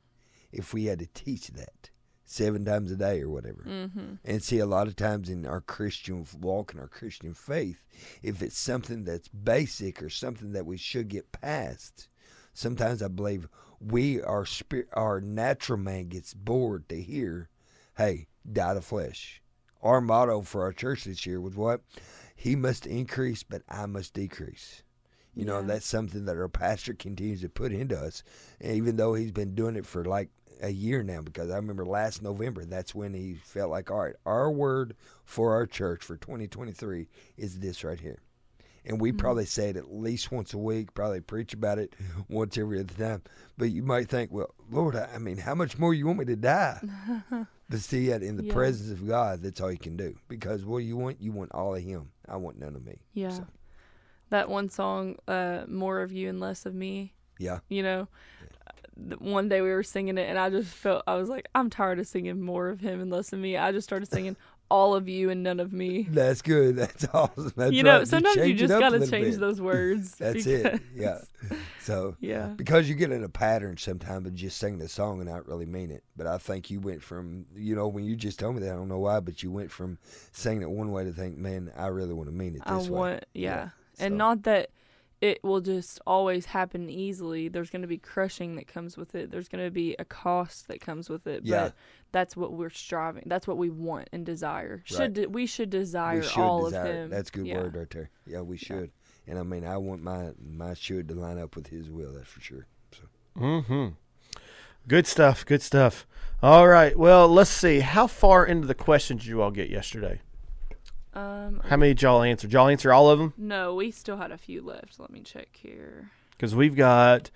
if we had to teach that seven times a day or whatever. Mm-hmm. And see, a lot of times in our Christian walk and our Christian faith, if it's something that's basic or something that we should get past, sometimes I believe we, our spirit, our natural man gets bored to hear, "Hey, die to flesh." Our motto for our church this year was what? He must increase, but I must decrease. You know, Yeah. that's something that our pastor continues to put into us, even though he's been doing it for like a year now. Because I remember last November, that's when he felt like, all right, our word for our church for 2023 is this right here. And we probably say it at least once a week, probably preach about it [LAUGHS] once every other time. But you might think, well, Lord, I I mean, how much more you want me to die? [LAUGHS] but see, yet in the Yeah. presence of God, that's all you can do. Because what you want, you want all of Him. I want none of me. Yeah. So, That one song, uh, "More of You and Less of Me." yeah. You know, one day we were singing it, and I just felt I was like, I'm tired of singing more of him and less of me. I just started singing [LAUGHS] all of you and none of me. That's good. That's [LAUGHS] awesome. That's you know, right. sometimes you it just gotta change bit. those [LAUGHS] words. That's it. Yeah. So Yeah. because you get in a pattern sometimes of just singing the song and not really mean it. But I think you went from you know when you just told me that I don't know why, but you went from saying it one way to think, man, I really want to mean it I this way. want, yeah. Yeah, And so. not that it will just always happen easily. There's going to be crushing that comes with it. There's going to be a cost that comes with it. Yeah. But that's what we're striving. That's what we want and desire. Right. Should de- we should desire we should all desire. of him. That's a good Yeah. word right there. Yeah, we should. And I mean, I want my my should to line up with His will. That's for sure. So Mm-hmm. Good stuff. Good stuff. All right. Well, let's see. How far into the questions did you all get yesterday? Um, How many did y'all answer? Did y'all answer all of them? no, we still had a few left. Let me check here. Because we've got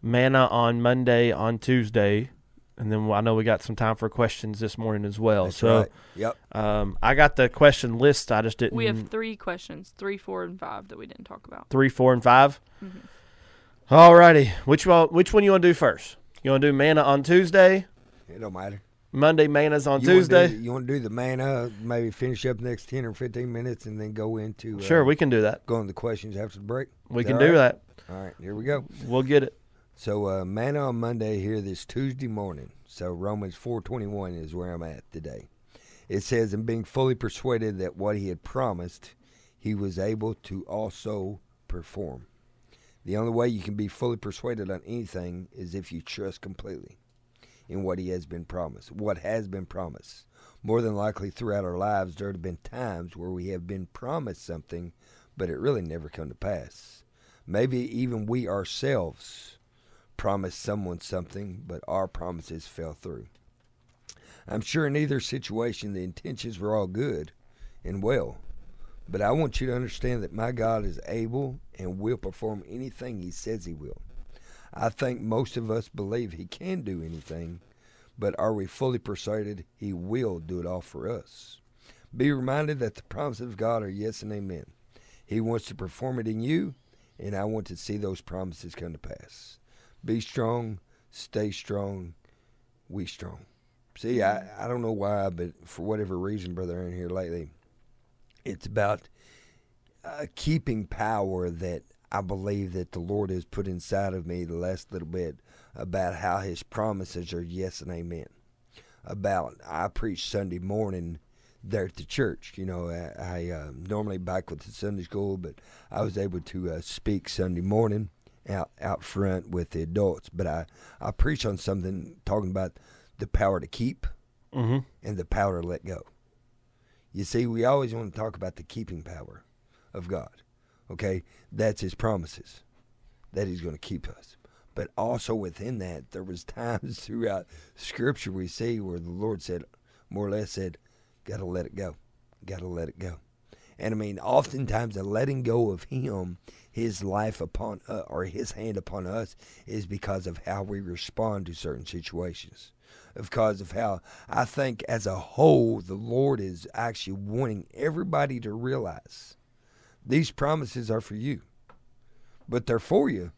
manna on Monday, on Tuesday, and then I know we got some time for questions this morning as well. that's so right. Yep. um, I got the question list. I just didn't. We have three questions, three, four, and five that we didn't talk about. three, four, and 5 Mhm. All righty. Which one? Which one you want to do first? You want to do manna on Tuesday? It don't matter. Monday manna's on You wanna do Tuesday. you want to do the manna? Maybe finish up the next ten or fifteen minutes, and then go into uh, Sure, we can do that. go into the questions after the break. We can do that. All right, here we go. We'll get it. So uh, manna on Monday here this Tuesday morning. So Romans four twenty one is where I'm at today. It says, "And being fully persuaded that what he had promised, he was able to also perform." The only way you can be fully persuaded on anything is if you trust completely in what he has been promised, what has been promised. More than likely, throughout our lives, there have been times where we have been promised something, but it really never come to pass. Maybe even we ourselves promised someone something, but our promises fell through. I'm sure in either situation the intentions were all good and well, but I want you to understand that my God is able and will perform anything He says He will. I think most of us believe He can do anything, but are we fully persuaded He will do it all for us? Be reminded that the promises of God are yes and amen. He wants to perform it in you, and I want to see those promises come to pass. Be strong, stay strong, we strong. See, I, I don't know why, but for whatever reason, brother, in here lately, it's about uh, keeping power that I believe that the Lord has put inside of me the last little bit about how His promises are yes and amen. About I preach Sunday morning there at the church. You know, I, I uh, normally back with the Sunday school, but I was able to uh, speak Sunday morning out out front with the adults. But I I preach on something talking about the power to keep Mm-hmm. and the power to let go. You see, we always want to talk about the keeping power of God. Okay, that's His promises that He's going to keep us. But also within that, there was [LAUGHS] times throughout Scripture we see where the Lord said, more or less said, "Got to let it go, got to let it go." And I mean, oftentimes the letting go of Him, His life upon uh, or His hand upon us, is because of how we respond to certain situations because of how I think as a whole the Lord is actually wanting everybody to realize these promises are for you, but they're for you,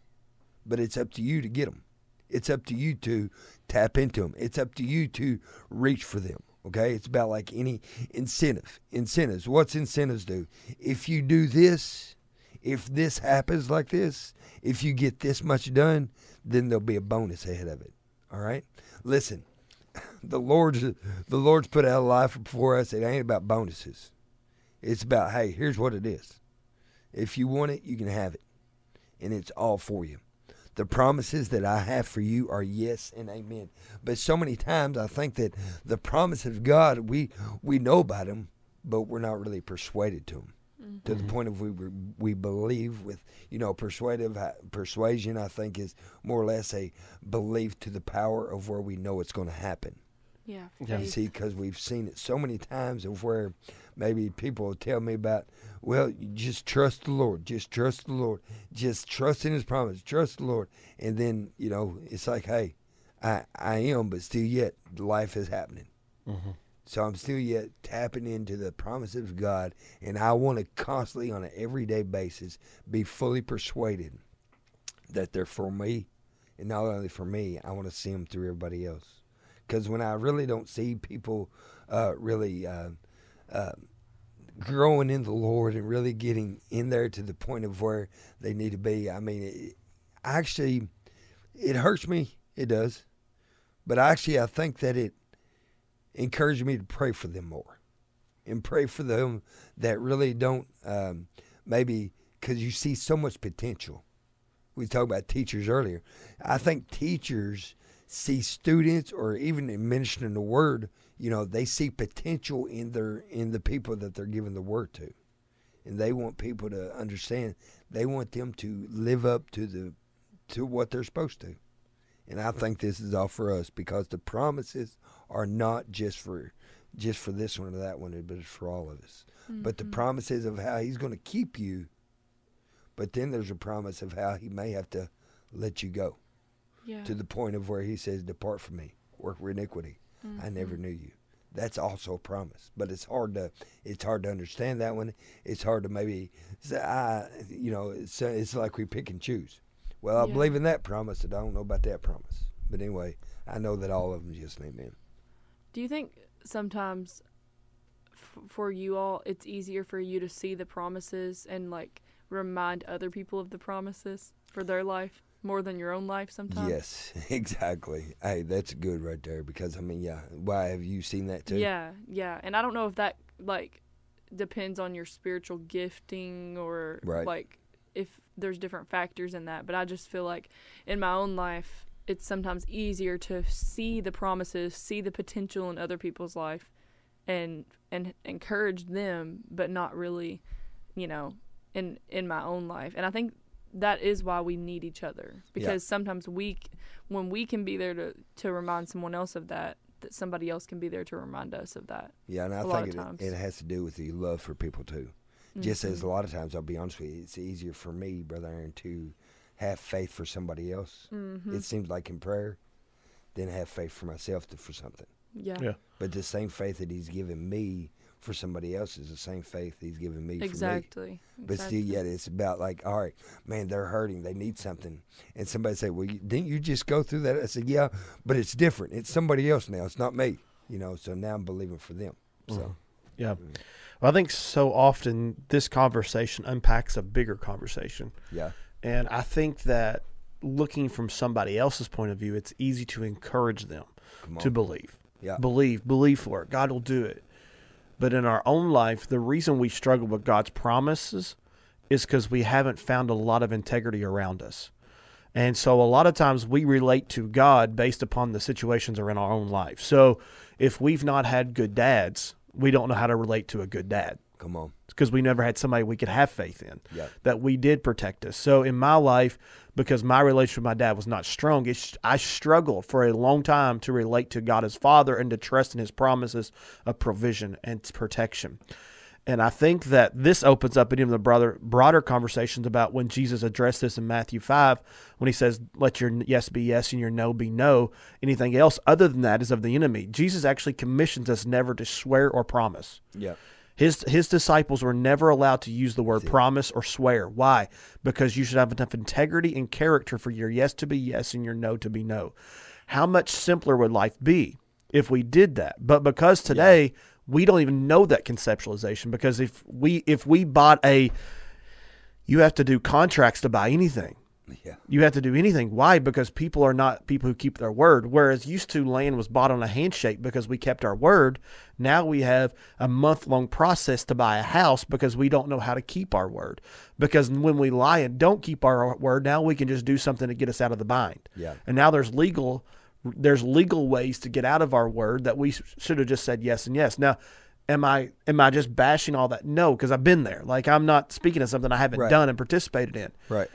but it's up to you to get them. It's up to you to tap into them. It's up to you to reach for them. Okay, it's about like any incentive. Incentives. What's incentives do? If you do this, if this happens like this, if you get this much done, then there'll be a bonus ahead of it. All right. Listen, [LAUGHS] the Lord's the Lord's put out a life before us. It ain't about bonuses. It's about hey, here's what it is. If you want it, you can have it, and it's all for you. The promises that I have for you are yes and amen. But so many times I think that the promises of God we we know about them, but we're not really persuaded to them mm-hmm. to the point of we we believe with you know persuasive uh, persuasion I think is more or less a belief to the power of where we know it's going to happen. Yeah. Yeah. You see, because we've seen it so many times of where maybe people will tell me about, well, you just trust the Lord, just trust the Lord, just trust in His promise, trust the Lord, and then you know it's like, hey, I I am, but still yet life is happening. Mm-hmm. So I'm still yet tapping into the promises of God, and I want to constantly, on an everyday basis, be fully persuaded that they're for me, and not only for me, I want to see them through everybody else. Because when I really don't see people uh, really uh, uh, growing in the Lord and really getting in there to the point of where they need to be. I mean, it, actually, it hurts me. It does, but actually, I think that it encouraged me to pray for them more and pray for them that really don't um, maybe because you see so much potential. We talked about teachers earlier. I think teachers see students or even administering the word, you know, they see potential in their in the people that they're giving the word to. And they want people to understand. They want them to live up to the to what they're supposed to. And I think this is all for us because the promises are not just for just for this one or that one, but it's for all of us. Mm-hmm. But the promises of how he's going to keep you, but then there's a promise of how he may have to let you go Yeah. to the point of where he says, Depart from me, work for iniquity. I mm-hmm. never knew you. That's also a promise, but it's hard to it's hard to understand that one. It's hard to maybe say, I, you know, it's it's like we pick and choose. Well, I Yeah. believe in that promise, and I don't know about that promise. But anyway, I know that all of them just amen. Do you think sometimes f- for you all it's easier for you to see the promises and like remind other people of the promises for their life more than your own life sometimes? Yes, [LAUGHS] exactly. Hey, that's good right there because I mean, yeah. Why have you seen that too? Yeah, yeah. And I don't know if that like depends on your spiritual gifting or Right. like if there's different factors in that, but I just feel like in my own life it's sometimes easier to see the promises, see the potential in other people's life and and encourage them but not really, you know, in in my own life. And I think that is why we need each other because sometimes we when we can be there to to remind someone else of that that somebody else can be there to remind us of that Yeah, and i think it, it has to do with the love for people too. Just as a Mm-hmm. lot of times, I'll be honest with you, it's easier for me, Brother Aaron, to have faith for somebody else. Mm-hmm. It seems like in prayer, than have faith for myself to, for something. yeah, Yeah. But the same faith that He's given me for somebody else is the same faith He's given me for me. exactly But exactly. still, yet it's about like, all right, man, they're hurting, they need something, and somebody say, well, you, didn't you just go through that? I said, yeah, but it's different. It's somebody else now. It's not me. You know. So now I'm believing for them. So mm-hmm. Yeah. Well, I think so often this conversation unpacks a bigger conversation. yeah, And I think that looking from somebody else's point of view, it's easy to encourage them to believe. Yeah. Believe, believe for it. God will do it. But in our own life, the reason we struggle with God's promises is because we haven't found a lot of integrity around us. And so a lot of times we relate to God based upon the situations are in our own life. So if we've not had good dads, we don't know how to relate to a good dad Come on. because we never had somebody we could have faith in Yeah. that we did protect us. So in my life, because my relationship with my dad was not strong, it's, I struggled for a long time to relate to God as Father and to trust in His promises of provision and protection. And I think that this opens up even the broader broader conversations about when Jesus addressed this in Matthew five, when he says, "Let your yes be yes and your no be no." Anything else other than that is of the enemy. Jesus actually commissions us never to swear or promise. Yeah. His his disciples were never allowed to use the word promise or swear. Why? Because you should have enough integrity and character for your yes to be yes and your no to be no. How much simpler would life be if we did that? But because today we don't even know that conceptualization because if we if we bought a you have to do contracts to buy anything. Yeah. You have to do anything. Why? Because people are not people who keep their word. Whereas used to land was bought on a handshake because we kept our word. Now we have a month long process to buy a house because we don't know how to keep our word. Because when we lie and don't keep our word, now we can just do something to get us out of the bind. Yeah. And now there's legal there's legal ways to get out of our word that we should have just said yes and yes. Now, am I am I just bashing all that? No, because I've been there. Like I'm not speaking of something I haven't Right. done and participated in. Right.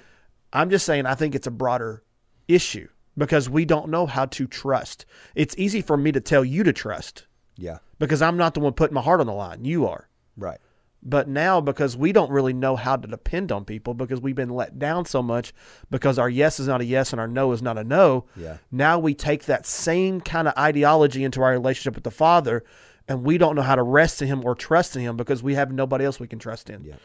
I'm just saying I think it's a broader issue because we don't know how to trust. It's easy for me to tell you to trust Yeah. because I'm not the one putting my heart on the line. You are. Right. But now because we don't really know how to depend on people because we've been let down so much because our yes is not a yes and our no is not a no. Yeah. Now we take that same kind of ideology into our relationship with the Father and we don't know how to rest in him or trust in him because we have nobody else we can trust in Yeah.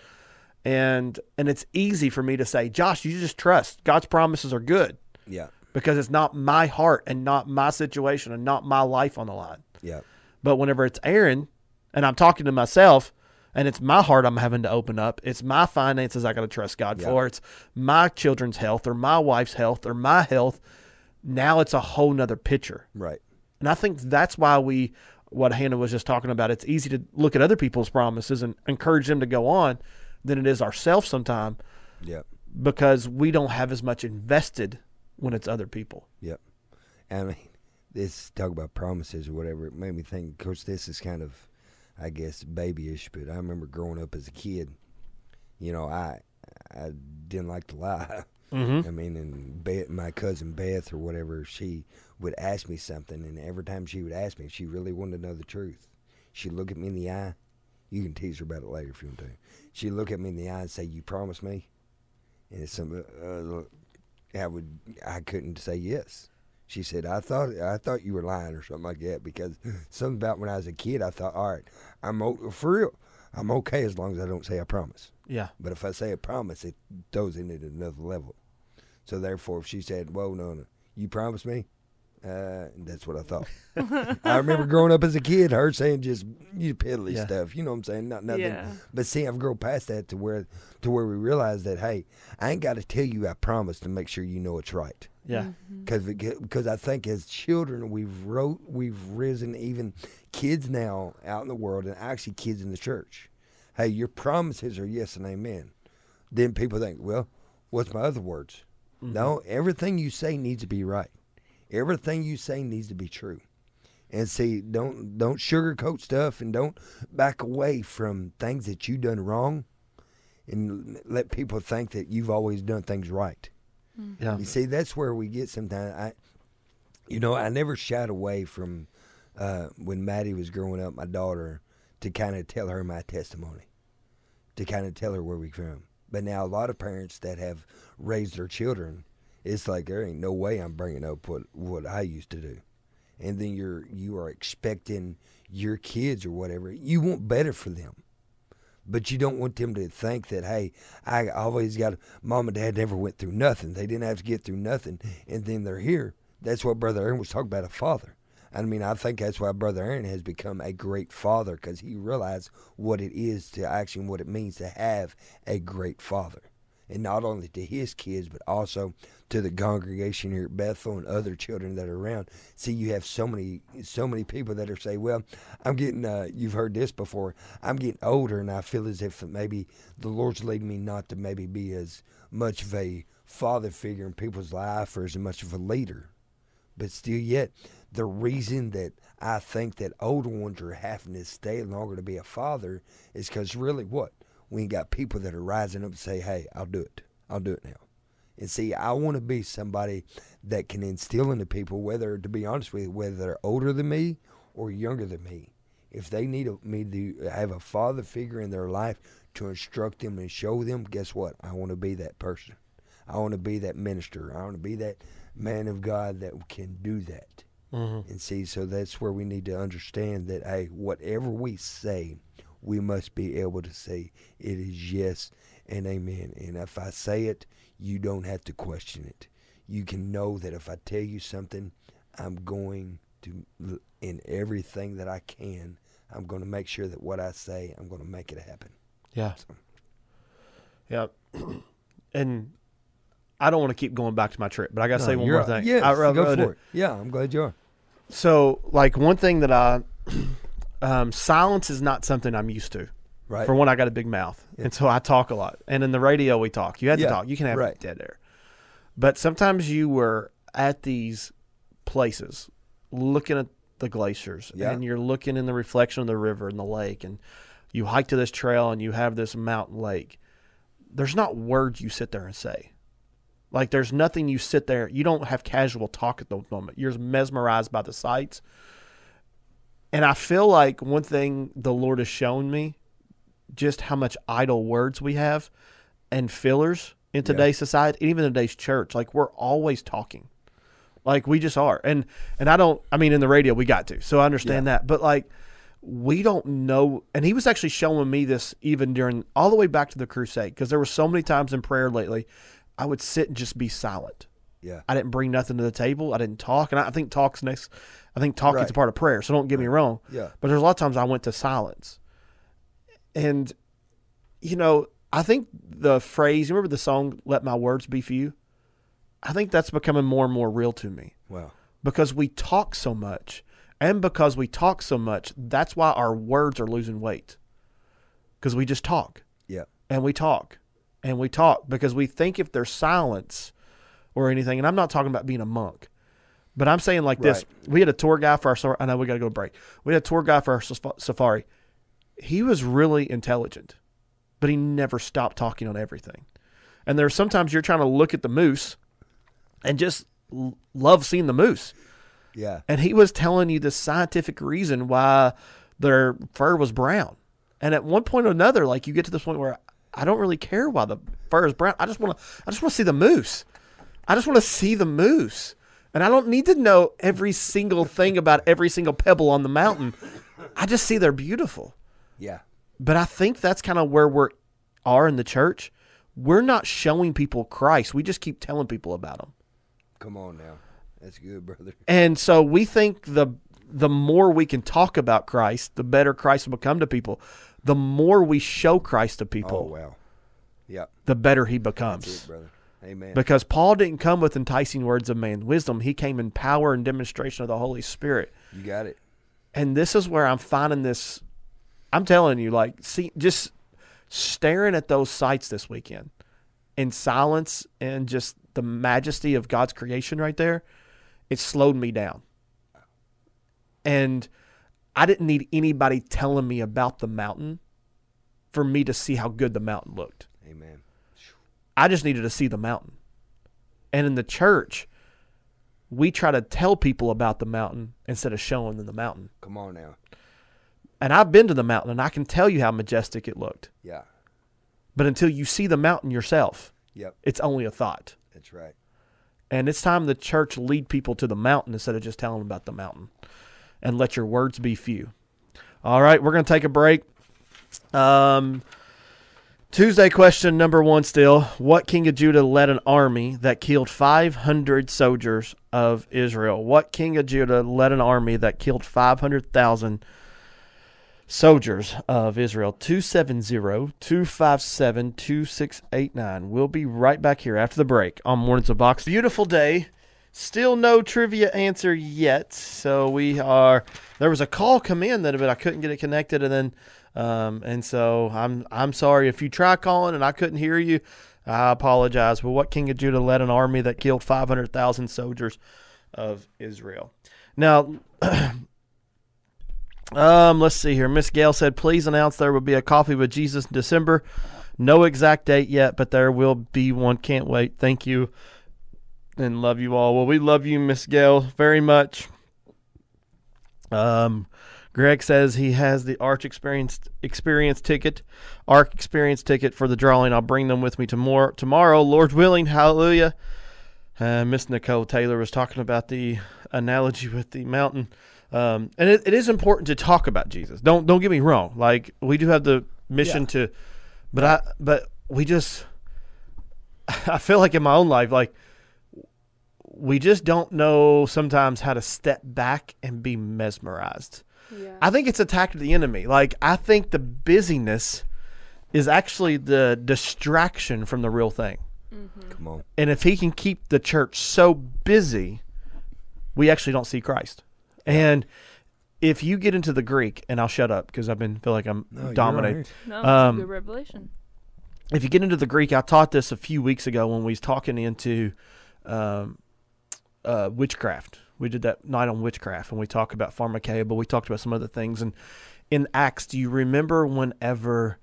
and and it's easy for me to say josh you just trust god's promises are good Yeah. because it's not my heart and not my situation and not my life on the line Yeah. but whenever it's aaron and I'm talking to myself, and it's my heart I'm having to open up. It's my finances I got to trust God Yeah. for. It's my children's health or my wife's health or my health. Now it's a whole nother picture. Right. And I think that's why we, what Hannah was just talking about, it's easy to look at other people's promises and encourage them to go on than it is ourselves sometimes Yep. because we don't have as much invested when it's other people. Yep. I mean, this talk about promises or whatever. It made me think. Of course, this is kind of, I guess, babyish. But I remember growing up as a kid. You know, I I didn't like to lie. [LAUGHS] Mm-hmm. I mean, and Beth, my cousin Beth or whatever, she would ask me something, and every time she would ask me, if she really wanted to know the truth, she'd look at me in the eye. You can tease her about it later if you want to. She'd look at me in the eye and say, "You promise me?" And it's some, uh, I would, I couldn't say yes. She said, "I thought, I thought you were lying or something like that because [LAUGHS] something about when I was a kid, I thought, all right, I'm for real, I'm okay as long as I don't say I promise." Yeah. But if I say a promise, it throws goes into another level. So therefore, if she said, "Whoa, no, no, you promise me," uh, that's what I thought. [LAUGHS] I remember growing up as a kid, her saying just you piddly Yeah. stuff. You know what I'm saying? Not nothing. Yeah. But see, I've grown past that to where to where we realize that hey, I ain't got to tell you I promise to make sure you know it's right. Yeah. Because because I think as children we've wrote we've risen even kids now out in the world and actually kids in the church. Hey, your promises are yes and amen. Then people think, well, what's my other words? Mm-hmm. No, everything you say needs to be right. Everything you say needs to be true. And see, don't don't sugarcoat stuff and don't back away from things that you done wrong, and let people think that you've always done things right. Mm-hmm. Yeah. You see, that's where we get sometimes. I, you know, I never shied away from uh, when Maddie was growing up, my daughter, to kind of tell her my testimony, to kind of tell her where we from. But now a lot of parents that have raised their children, it's like there ain't no way I'm bringing up what what I used to do, and then you're you are expecting your kids or whatever. You want better for them. But you don't want them to think that, hey, I always got mom and dad never went through nothing. They didn't have to get through nothing, and then they're here. That's what Brother Aaron was talking about a father. I mean, I think that's why Brother Aaron has become a great father because he realized what it is to actually what it means to have a great father. And not only to his kids, but also to the congregation here at Bethel and other children that are around. See, you have so many, so many people that are say, "Well, I'm getting." Uh, you've heard this before. I'm getting older, and I feel as if maybe the Lord's leading me not to maybe be as much of a father figure in people's life or as much of a leader. But still, yet the reason that I think that older ones are having to stay longer to be a father is because really, what we ain't got people that are rising up and say, "Hey, I'll do it. I'll do it now." And see, I want to be somebody that can instill into people, whether, to be honest with you, whether they're older than me or younger than me, if they need me to have a father figure in their life to instruct them and show them, guess what? I want to be that person. I want to be that minister. I want to be that man of God that can do that. Mm-hmm. And see, so that's where we need to understand that, hey, whatever we say, we must be able to say it is yes and amen. And if I say it, you don't have to question it. You can know that if I tell you something, I'm going to, in everything that I can, I'm going to make sure that what I say, I'm going to make it happen. Yeah. Yeah. [CLEARS THROAT] and I don't want to keep going back to my trip, but I got to say one more thing. Yes, I really- go for do. it. Yeah, I'm glad you are. So, like, one thing that I, [CLEARS THROAT] um, silence is not something I'm used to. Right. For one, I got a big mouth, and so I talk a lot. And in the radio, we talk. You have Yeah, to talk. You can have right. dead air. But sometimes you were at these places, looking at the glaciers, Yeah. and you're looking in the reflection of the river and the lake, and you hike to this trail, and you have this mountain lake. There's not words you sit there and say. Like there's nothing you sit there. You don't have casual talk at the moment. You're mesmerized by the sights. And I feel like one thing the Lord has shown me just how much idle words we have and fillers in today's society, and even in today's church. Like we're always talking. Like we just are. And and I don't I mean in the radio we got to. So I understand that. But like we don't know and he was actually showing me this even during all the way back to the crusade because there were so many times in prayer lately I would sit and just be silent. Yeah. I didn't bring nothing to the table. I didn't talk, and I I think talk's next I think talking is Right. a part of prayer. So don't get me wrong. Yeah. But there's a lot of times I went to silence. And, you know, I think the phrase, you remember the song, Let My Words Be Few? I think that's becoming more and more real to me Wow. because we talk so much. And because we talk so much, that's why our words are losing weight. Because we just talk Yeah. and we talk and we talk because we think if there's silence or anything, and I'm not talking about being a monk, but I'm saying like this: we had a tour guy for our. safari- I know we got to go break. We had a tour guy for our safari. He was really intelligent, but he never stopped talking on everything. And there's sometimes you're trying to look at the moose and just l- love seeing the moose. Yeah. And he was telling you the scientific reason why their fur was brown. And at one point or another, like you get to this point where I don't really care why the fur is brown. I just want to. I just want to see the moose. I just want to see the moose. And I don't need to know every single thing about every single pebble on the mountain. I just see they're beautiful. Yeah. But I think that's kind of where we're are in the church. We're not showing people Christ. We just keep telling people about him. Come on now. That's good, brother. And so we think the the more we can talk about Christ, the better Christ will become to people. The more we show Christ to Oh people, wow. Yeah. the better he it, becomes. brother. Amen. Because Paul didn't come with enticing words of man's wisdom. He came in power and demonstration of the Holy Spirit. you got it. And this is where I'm finding this I'm telling you, like, see just staring at those sights this weekend in silence and just the majesty of God's creation right there, it slowed me down. And I didn't need anybody telling me about the mountain for me to see how good the mountain looked. Amen. I just needed to see the mountain. And in the church, we try to tell people about the mountain instead of showing them the mountain. Come on now. And I've been to the mountain and I can tell you how majestic it looked. Yeah. But until you see the mountain yourself, Yep. it's only a thought. That's right. And it's time the church lead people to the mountain instead of just telling them about the mountain. And let your words be few. All right, we're going to take a break. Um, Tuesday question number one still. What king of Judah led an army that killed 500 soldiers of Israel? What king of Judah led an army that killed 500,000 soldiers of Israel? 270 257 2689. We'll be right back here after the break on Mornings of Box. Beautiful day. Still no trivia answer yet. So we are. There was a call come in that but I couldn't get it connected, and then, um, and so I'm I'm sorry if you try calling and I couldn't hear you. I apologize. But what king of Judah led an army that killed 500,000 soldiers of Israel? Now, [CLEARS THROAT] um, let's see here. Miss Gale said, "Please announce there will be a coffee with Jesus in December. No exact date yet, but there will be one. Can't wait. Thank you." And love you all. Well, we love you, Miss Gail, very much. Um, Greg says he has the Arch experience experience ticket, Ark experience ticket for the drawing. I'll bring them with me tomorrow. Tomorrow, Lord willing, Hallelujah. Uh, Miss Nicole Taylor was talking about the analogy with the mountain, um, and it, it is important to talk about Jesus. Don't don't get me wrong. Like we do have the mission Yeah. to, but I but we just [LAUGHS] I feel like in my own life, like we just don't know sometimes how to step back and be mesmerized. Yeah. I think it's attack of the enemy. Like I think the busyness is actually the distraction from the real thing. Come on. And if he can keep the church so busy, we actually don't see Christ. And if you get into the Greek, and I'll shut up because I've been feel like I'm No, dominating. right. no, it's um, a good revelation. if you get into the Greek, I taught this a few weeks ago when we was talking into um, uh, witchcraft. We did that night on witchcraft, and we talked about pharmakeia, but we talked about some other things. And in Acts, do you remember whenever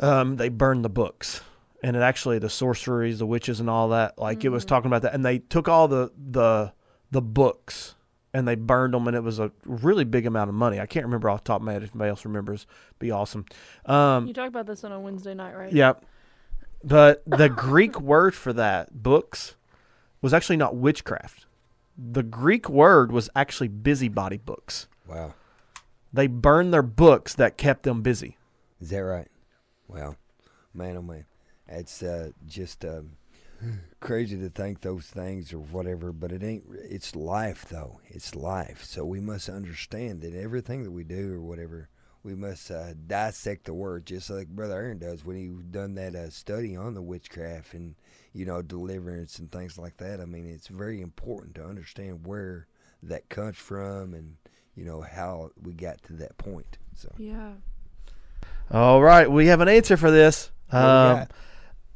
um, they burned the books? And it actually the sorceries, the witches, and all that. Like it was talking about that, and they took all the the the books and they burned them, and it was a really big amount of money. I can't remember off the top of my head. If anybody else remembers, be awesome. Um, You talked about this on a Wednesday night, right? Yep. But the Greek word for that, books, was actually not witchcraft. The Greek word was actually busybody books. Wow. They burned their books that kept them busy. Is that right? Wow. Man, oh man. It's uh, just um, [SIGHS] crazy to think those things or whatever, but it ain't. It's life, though. It's life. So we must understand that everything that we do or whatever, we must uh, dissect the word, just like Brother Aaron does when he done that uh, study on the witchcraft and you know deliverance and things like that. I mean, it's very important to understand where that comes from and you know how we got to that point. So Yeah. All right, we have an answer for this. What Um, got?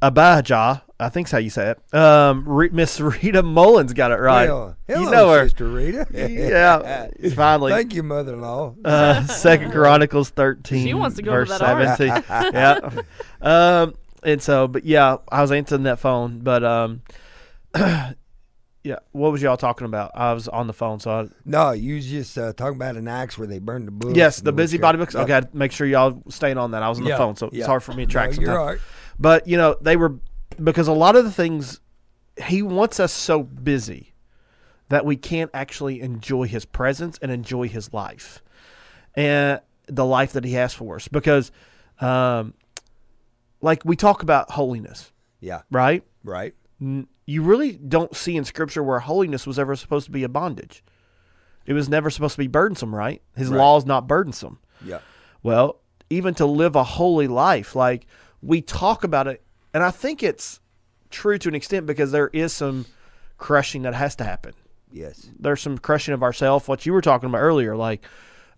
Abijah, I think's how you say it. Um, Re- Miss Rita Mullins got it right. Well, you hello, know her. Sister Rita. [LAUGHS] yeah, finally. Thank you, mother-in-law. Uh, Second [LAUGHS] Chronicles thirteen. She wants to go to that ark. seventeen. [LAUGHS] yeah. Um, and so, but yeah, I was answering that phone, but um, [CLEARS THROAT] yeah. What was y'all talking about? I was on the phone, so I, No, you was just uh, talking about an Acts where they burned the books. yes, the busybody books. Yep. Okay, make sure y'all staying on that. I was on the Yeah, phone, so yeah. it's hard for me to track. No, you're all right. But you know, they were because a lot of the things he wants us so busy that we can't actually enjoy his presence and enjoy his life and the life that he has for us. Because, um, like we talk about holiness, Yeah, right? right. You really don't see in Scripture where holiness was ever supposed to be a bondage. It was never supposed to be burdensome, right? His Right. law is not burdensome. Yeah, Well, even to live a holy life, like we talk about it, and I think it's true to an extent because there is some crushing that has to happen. yes, There's some crushing of ourself, what you were talking about earlier, like,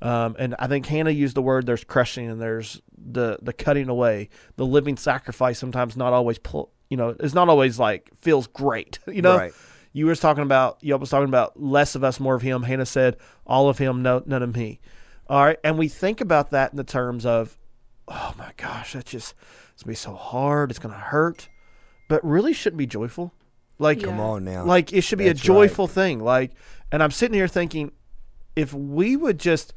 um, and I think Hannah used the word. There's crushing and there's the the cutting away. The living sacrifice sometimes not always, pl- you know, it's not always like feels great. [LAUGHS] You know, Right. you was talking about you was talking about less of us, more of him. Hannah said, all of him, no, none of me. All right, and we think about that in the terms of, oh my gosh, that's just it's gonna be so hard. It's gonna hurt, but really shouldn't be joyful. Like, Yeah. come on now. like it should be That's a joyful thing. Like, and I'm sitting here thinking, if we would just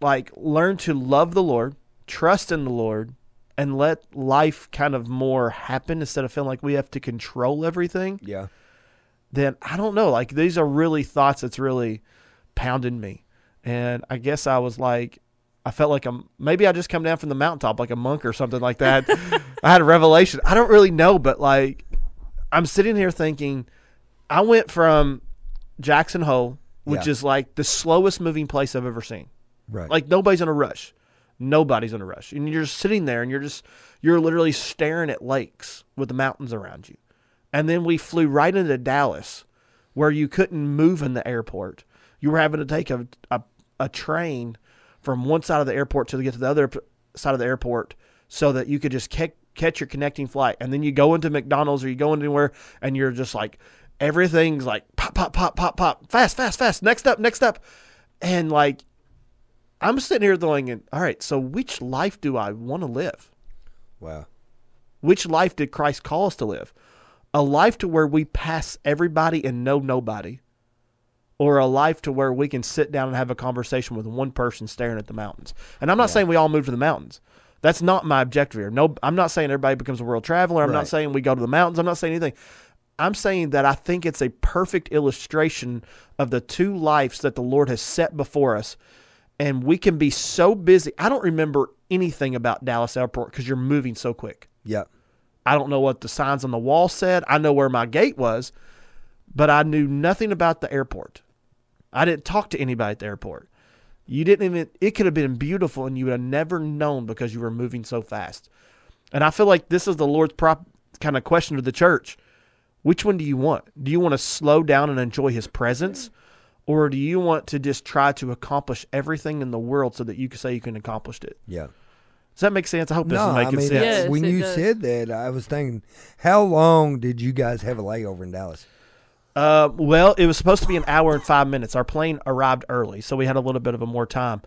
like learn to love the Lord, trust in the Lord, and let life kind of more happen instead of feeling like we have to control everything yeah, then I don't know. Like these are really thoughts that's really pounding me. And I guess I was like, I felt like I'm maybe I just come down from the mountaintop like a monk or something like that. [LAUGHS] I had a revelation. I don't really know, but like I'm sitting here thinking, I went from Jackson Hole, which Yeah. is like the slowest moving place I've ever seen. Right. Like nobody's in a rush. Nobody's in a rush. And you're just sitting there and you're just you're literally staring at lakes with the mountains around you. And then we flew right into Dallas where you couldn't move in the airport. You were having to take a a, a train from one side of the airport to get to the other side of the airport so that you could just catch catch your connecting flight. And then you go into McDonald's or you go anywhere and you're just like everything's like pop pop pop pop pop fast fast fast next up next up and like I'm sitting here going, all right, so which life do I want to live? wow. Which life did Christ call us to live? A life to where we pass everybody and know nobody, or a life to where we can sit down and have a conversation with one person staring at the mountains. And I'm not saying we all move to the mountains. That's not my objective here. No, I'm not saying everybody becomes a world traveler. I'm not saying we go to the mountains. I'm not saying anything. I'm saying that I think it's a perfect illustration of the two lives that the Lord has set before us. And we can be so busy. I don't remember anything about Dallas Airport because you're moving so quick. Yeah, I don't know what the signs on the wall said. I know where my gate was, but I knew nothing about the airport. I didn't talk to anybody at the airport. You didn't even, it could have been beautiful and you would have never known because you were moving so fast. And I feel like this is the Lord's prop kind of question to the church. Which one do you want? Do you want to slow down and enjoy his presence? Or do you want to just try to accomplish everything in the world so that you can say you can accomplish it? yeah. Does that make sense? I hope this No, is I mean, sense. Yes, when you does. said that, I was thinking, how long did you guys have a layover in Dallas? Uh, well, it was supposed to be an hour and five minutes. Our plane arrived early, so we had a little bit of a more time.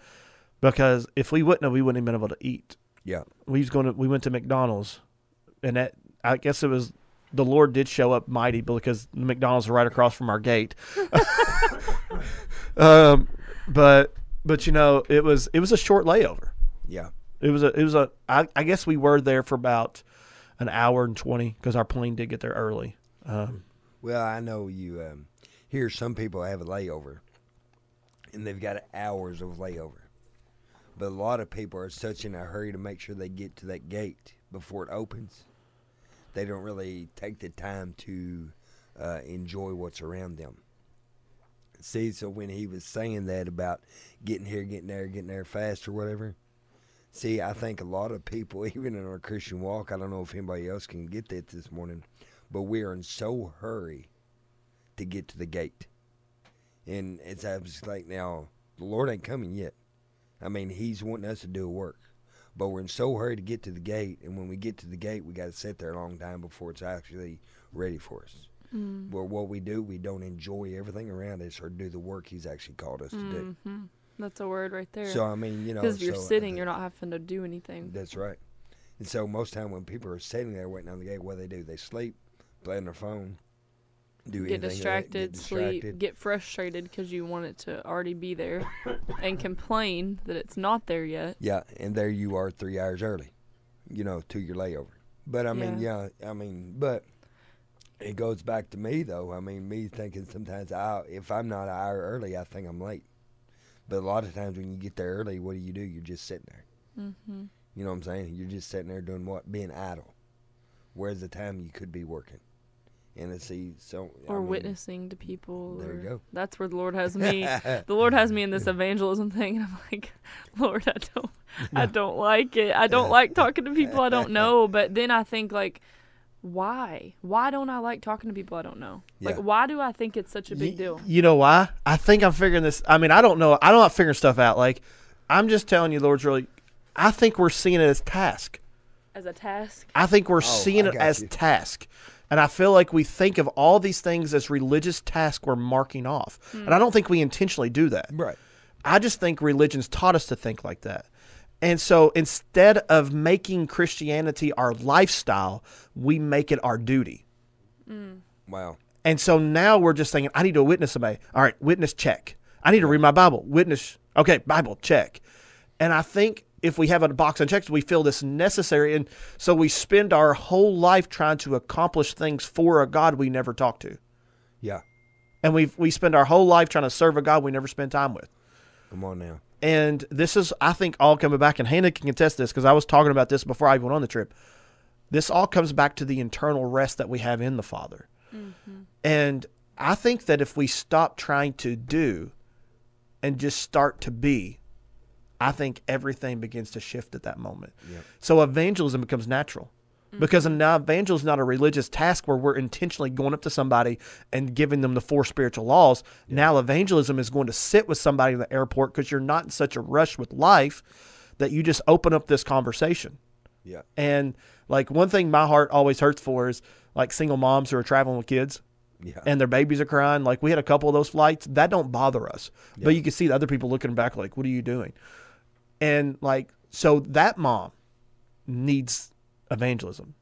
Because if we wouldn't have, we wouldn't have been able to eat. Yeah, We was going to, we went to McDonald's, and that I guess it was the Lord did show up mighty because McDonald's are right across from our gate. [LAUGHS] um, but but you know it was it was a short layover. yeah, It was a it was a I, I guess we were there for about an hour and twenty because our plane did get there early. Um, Well, I know you um, hear some people have a layover, and they've got hours of layover. But a lot of people are such in a hurry to make sure they get to that gate before it opens they don't really take the time to uh, enjoy what's around them. See, so when he was saying that about getting here, getting there, getting there fast or whatever, see, I think a lot of people, [LAUGHS] even in our Christian walk, I don't know if anybody else can get that this morning, but we are in so hurry to get to the gate. And it's just like now, the Lord ain't coming yet. I mean, He's wanting us to do work, but we're in so hurry to get to the gate. And when we get to the gate, we got to sit there a long time before it's actually ready for us. Mm. Where what we do, we don't enjoy everything around us or do the work He's actually called us to do. hmm That's a word right there. So I mean, you know, Because you're so, uh, sitting, you're not having to do anything. That's right. And so most time when people are sitting there waiting on the gate, what do they do? They sleep, play on their phone, do Get anything, distracted, get sleep, distracted. get frustrated because you want it to already be there, [LAUGHS] and complain that it's not there yet. Yeah, and there you are three hours early, you know, to your layover. But I mean, yeah, I mean, but it goes back to me though. I mean, me thinking sometimes I, if I'm not an hour early, I think I'm late. But a lot of times when you get there early, what do you do? You're just sitting there. hmm You know what I'm saying? You're just sitting there doing what? Being idle. Whereas the time you could be working. And to see so I Or mean, witnessing to people. there you go. That's where the Lord has me. [LAUGHS] the Lord has me in this evangelism thing, and I'm like, [LAUGHS] Lord, I don't, I don't like it. I don't like talking to people I don't know. [LAUGHS] But then I think like, why? Why don't I like talking to people I don't know? Like, Yeah. why do I think it's such a big Y- deal? You know why? I think I'm figuring this. I mean, I don't know. I don't figuring stuff out. Like, I'm just telling you, Lord's really. I think we're seeing it as task. As a task. I think we're Oh, seeing it got as you. task. And I feel like we think of all these things as religious tasks we're marking off. And I don't think we intentionally do that. Right. I just think religion's taught us to think like that. And so instead of making Christianity our lifestyle, we make it our duty. Mm. Wow. And so now we're just thinking, I need to witness somebody. All right, witness check. I need to read my Bible. Witness. Okay, Bible check. And I think if we have a box unchecked, we feel this necessary. And so we spend our whole life trying to accomplish things for a God we never talk to. Yeah. And we we spend our whole life trying to serve a God we never spend time with. Come on now. And this is, I think, all coming back. And Hannah can contest this because I was talking about this before I even went on the trip. This all comes back to the internal rest that we have in the Father. Mm-hmm. And I think that if we stop trying to do and just start to be, I think everything begins to shift at that moment. Yep. So evangelism becomes natural. Because mm-hmm. now evangelism is not a religious task where we're intentionally going up to somebody and giving them the four spiritual laws. Now evangelism is going to sit with somebody in the airport because you're not in such a rush with life that you just open up this conversation. Yeah. And like one thing my heart always hurts for is like single moms who are traveling with kids Yeah. and their babies are crying. Like we had a couple of those flights. That don't bother us. But you can see the other people looking back like, what are you doing? And like, so that mom needs evangelism.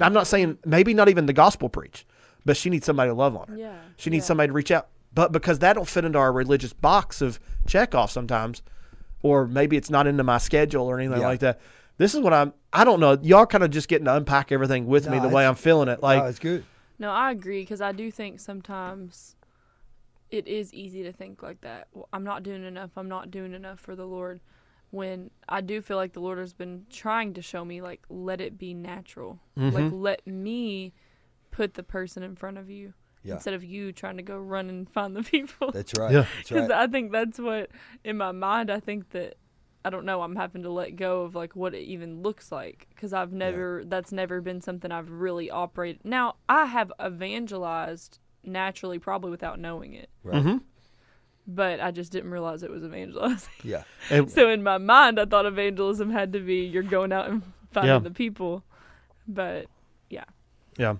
I'm not saying maybe not even the gospel preach, but she needs somebody to love on her. Yeah. She needs yeah. somebody to reach out. But because that don't fit into our religious box of check off sometimes, or maybe it's not into my schedule or anything Yeah. like that. This is what I'm. I don't know. Y'all kind of just getting to unpack everything with me the way I'm feeling it. Like, oh, it's good. No, I agree because I do think sometimes it is easy to think like that. Well, I'm not doing enough. I'm not doing enough for the Lord. When I do feel like the Lord has been trying to show me, like, let it be natural. Mm-hmm. Like, let me put the person in front of you Yeah. instead of you trying to go run and [LAUGHS] find the people. That's right. Yeah. That's Because right. I think that's what, in my mind, I think that I don't know. I'm having to let go of like what it even looks like because I've never. That's never been something I've really operated. Now I have evangelized naturally, probably without knowing it, Right. Mhm. But I just didn't realize it was evangelizing. [LAUGHS] Yeah. and- so in my mind, I thought evangelism had to be you're going out and finding Yeah. the people, but Yeah. Yeah.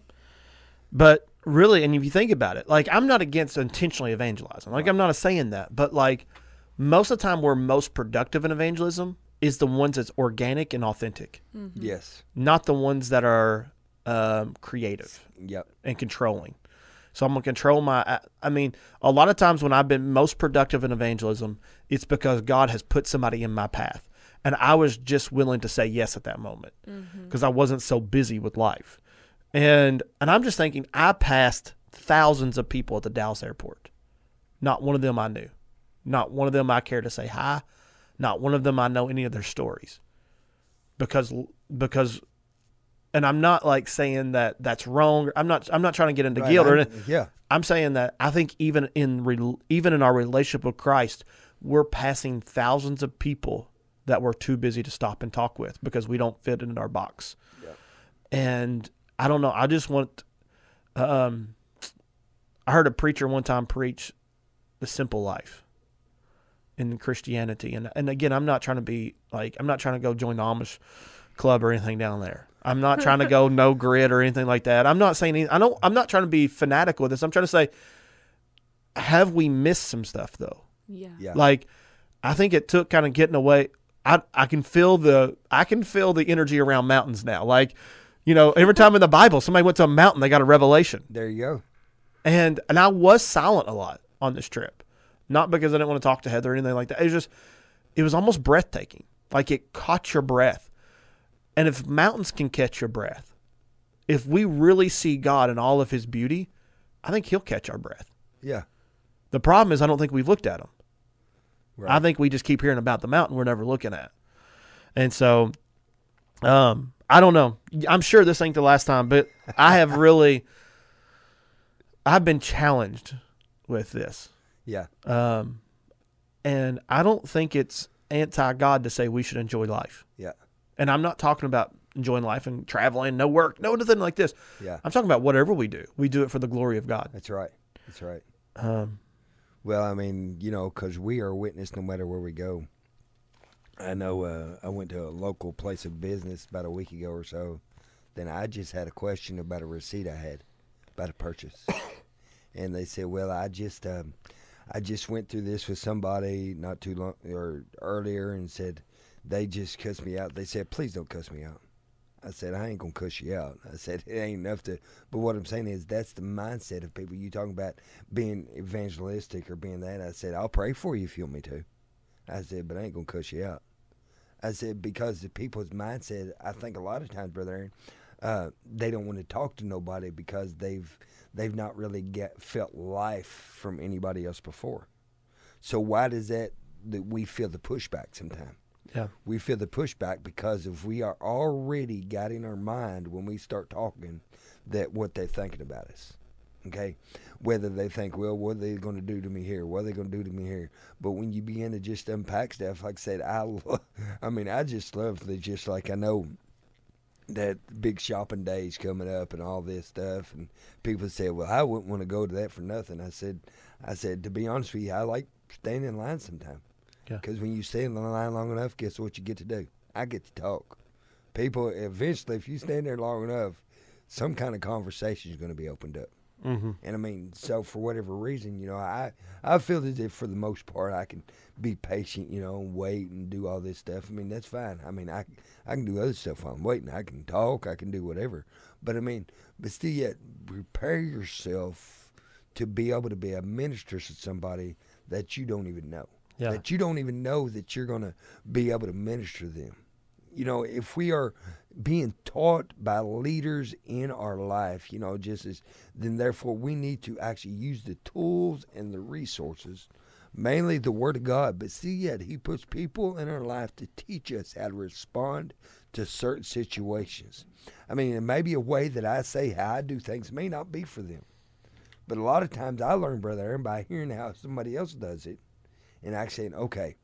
But really, and if you think about it, like I'm not against intentionally evangelizing. Like I'm not saying that, but like most of the time, we're most productive in evangelism is the ones that's organic and authentic, Yes. not the ones that are um, creative Yep. and controlling. So I'm gonna control my. I- mean, a lot of times when I've been most productive in evangelism, it's because God has put somebody in my path, and I was just willing to say yes at that moment mm-hmm. because I wasn't so busy with life. And and I'm just thinking, I passed thousands of people at the Dallas airport. Not one of them I knew. Not one of them I care to say hi. Not one of them I know any of their stories. Because because and I'm not like saying that that's wrong. I'm not. I'm not trying to get into Right, guilt or anything. yeah, I'm saying that I think even in re, even in our relationship with Christ, we're passing thousands of people that we're too busy to stop and talk with because we don't fit in our box. Yeah. And I don't know. I just want. Um, I heard a preacher one time preach the simple life in Christianity, and and again, I'm not trying to be like I'm not trying to go join the Amish club or anything down there. I'm not trying to [LAUGHS] go no grid or anything like that. I'm not saying any, I don't. I'm not trying to be fanatical with this. I'm trying to say, have we missed some stuff though? Yeah. yeah, Like, I think it took kind of getting away. I I can feel the I can feel the energy around mountains now. Like, you know, every time in the Bible somebody went to a mountain, they got a revelation. there you go. And and I was silent a lot on this trip, not because I didn't want to talk to Heather or anything like that. It was just, it was almost breathtaking. Like it caught your breath. And if mountains can catch your breath, if we really see God in all of His beauty, I think He'll catch our breath. Yeah, The problem is, I don't think we've looked at Him. right. I think we just keep hearing about the mountain we're never looking at. And so, um, I don't know. I'm sure this ain't the last time, but I have [LAUGHS] really, I've been challenged with this. yeah, Um, and I don't think it's anti God to say we should enjoy life. yeah, And I'm not talking about enjoying life and traveling, no work, no nothing like this. yeah. I'm talking about whatever we do, we do it for the glory of God. That's right. That's right. Um, Well, I mean, you know, because we are a witness no matter where we go. I know uh, I went to a local place of business about a week ago or so. Then I just had a question about a receipt I had about a purchase, [COUGHS] and they said, "Well, I just um, I just went through this with somebody not too long or earlier, and said they just cussed me out. They said, please don't cuss me out.' I said, I ain't gonna cuss you out. I said it ain't enough to. But what I'm saying is that's the mindset of people. You talking about being evangelistic or being that. I said I'll pray for you if you want me to. I said, but I ain't gonna cuss you out. I said because the people's mindset. I think a lot of times, brother Aaron, uh, they don't want to talk to nobody because they've they've not really get felt life from anybody else before. So why does that that we feel the pushback sometimes? Yeah. we feel the pushback because if we are already got in our mind when we start talking that what they're thinking about us okay? Whether they think well what are they going to do to me here? What are they going to do to me here? But when you begin to just unpack stuff like i said i [LAUGHS] i mean i just love the just like i know that big shopping days coming up and all this stuff and people say well i wouldn't want to go to that for nothing. I said i said to be honest with you i like staying in line sometimes Yeah. because when you stay in the line long enough, guess what you get to do? I get to talk. People, eventually, if you stand there long enough, some kind of conversation is going to be opened up. Mm-hmm. And I mean, so for whatever reason, you know, I I feel as if for the most part I can be patient, you know, and wait and do all this stuff. I mean, that's fine. I mean, I I can do other stuff while I'm waiting. I can talk. I can do whatever. But I mean, but still, yet prepare yourself to be able to be a minister to somebody that you don't even know Yeah. that you don't even know that you're going to be able to minister them. You know, if we are being taught by leaders in our life, you know, just as then therefore we need to actually use the tools and the resources, mainly the Word of God. But see, yet He puts people in our life to teach us how to respond to certain situations. I mean, it may be a way that I say how I do things may not be for them. But a lot of times I learn, Brother Aaron, by hearing how somebody else does it and actually saying, okay,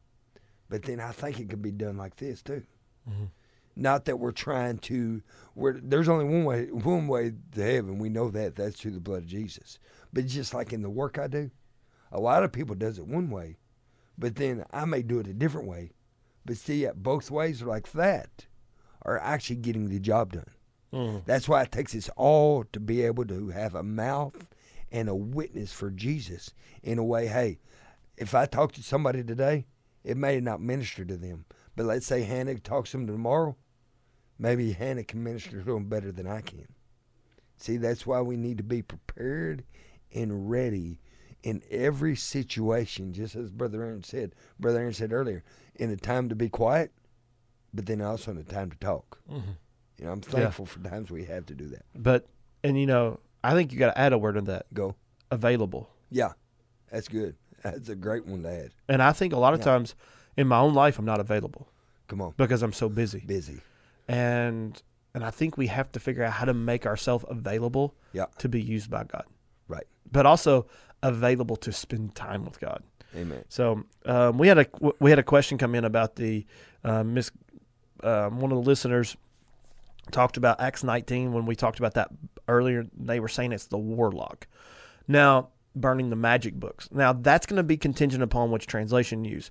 but then I think it could be done like this too. Not that we're trying to. We're, there's only one way, one way to heaven. We know that. That's through the blood of Jesus. But just like in the work I do, a lot of people does it one way, but then I may do it a different way. But see, both ways are like that are actually getting the job done. Mm-hmm. That's why it takes us all to be able to have a mouth and a witness for Jesus in a way. Hey, if I talk to somebody today, it may not minister to them. But let's say Hannah talks to them tomorrow, maybe Hannah can minister to them better than I can. See, that's why we need to be prepared and ready in every situation, just as Brother Aaron said. Brother Aaron said earlier, in a time to be quiet, but then also in a time to talk. Mm-hmm. You know, I'm thankful for times we have to do that. But and you know, I think you got to add a word in that Go. available. Yeah, that's good. That's a great one to add. And I think a lot of Yeah. times in my own life I'm not available Come on, because I'm so busy. busy. And And I think we have to figure out how to make ourselves available Yeah. to be used by God, Right. but also available to spend time with God. Amen. So um, we had a we had a question come in about the uh, Miss um, one of the listeners talked about Acts 19 when we talked about that earlier. They were saying it's the warlock. Now burning the magic books. Now that's going to be contingent upon which translation you use.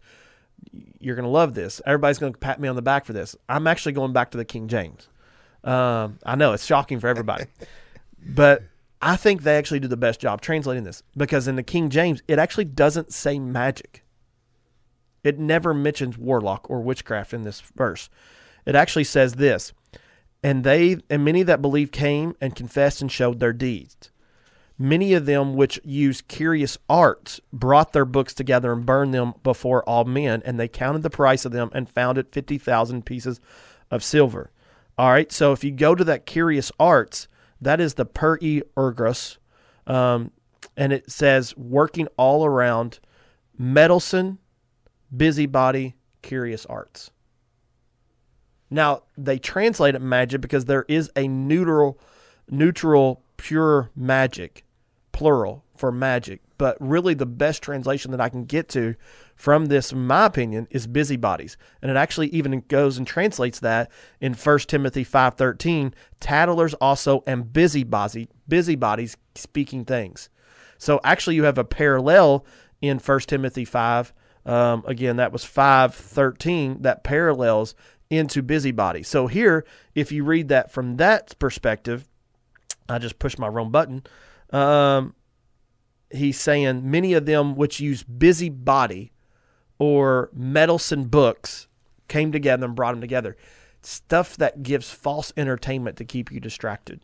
You're going to love this. Everybody's going to pat me on the back for this. I'm actually going back to the King James. Um, I know it's shocking for everybody, [LAUGHS] but I think they actually do the best job translating this because in the King James, it actually doesn't say magic. It never mentions warlock or witchcraft in this verse. It actually says this, and they and many that believed came and confessed and showed their deeds. Many of them which used curious arts brought their books together and burned them before all men, and they counted the price of them and found it fifty thousand pieces of silver. All right, so if you go to that curious arts, that is the per e um, and it says working all around meddlesome, busybody, curious arts. Now they translate it magic because there is a neutral, neutral, pure magic, plural for magic. But really, the best translation that I can get to from this, in my opinion, is busybodies, and it actually even goes and translates that in 1 Timothy five thirteen. Tattlers also and busybody, busybodies speaking things. So actually, you have a parallel in 1 Timothy 5. Um, again, that was 513 that parallels into busybody. So here, if you read that from that perspective, I just pushed my wrong button. Um, he's saying many of them which use busybody or meddlesome books came together and brought them together. Stuff that gives false entertainment to keep you distracted.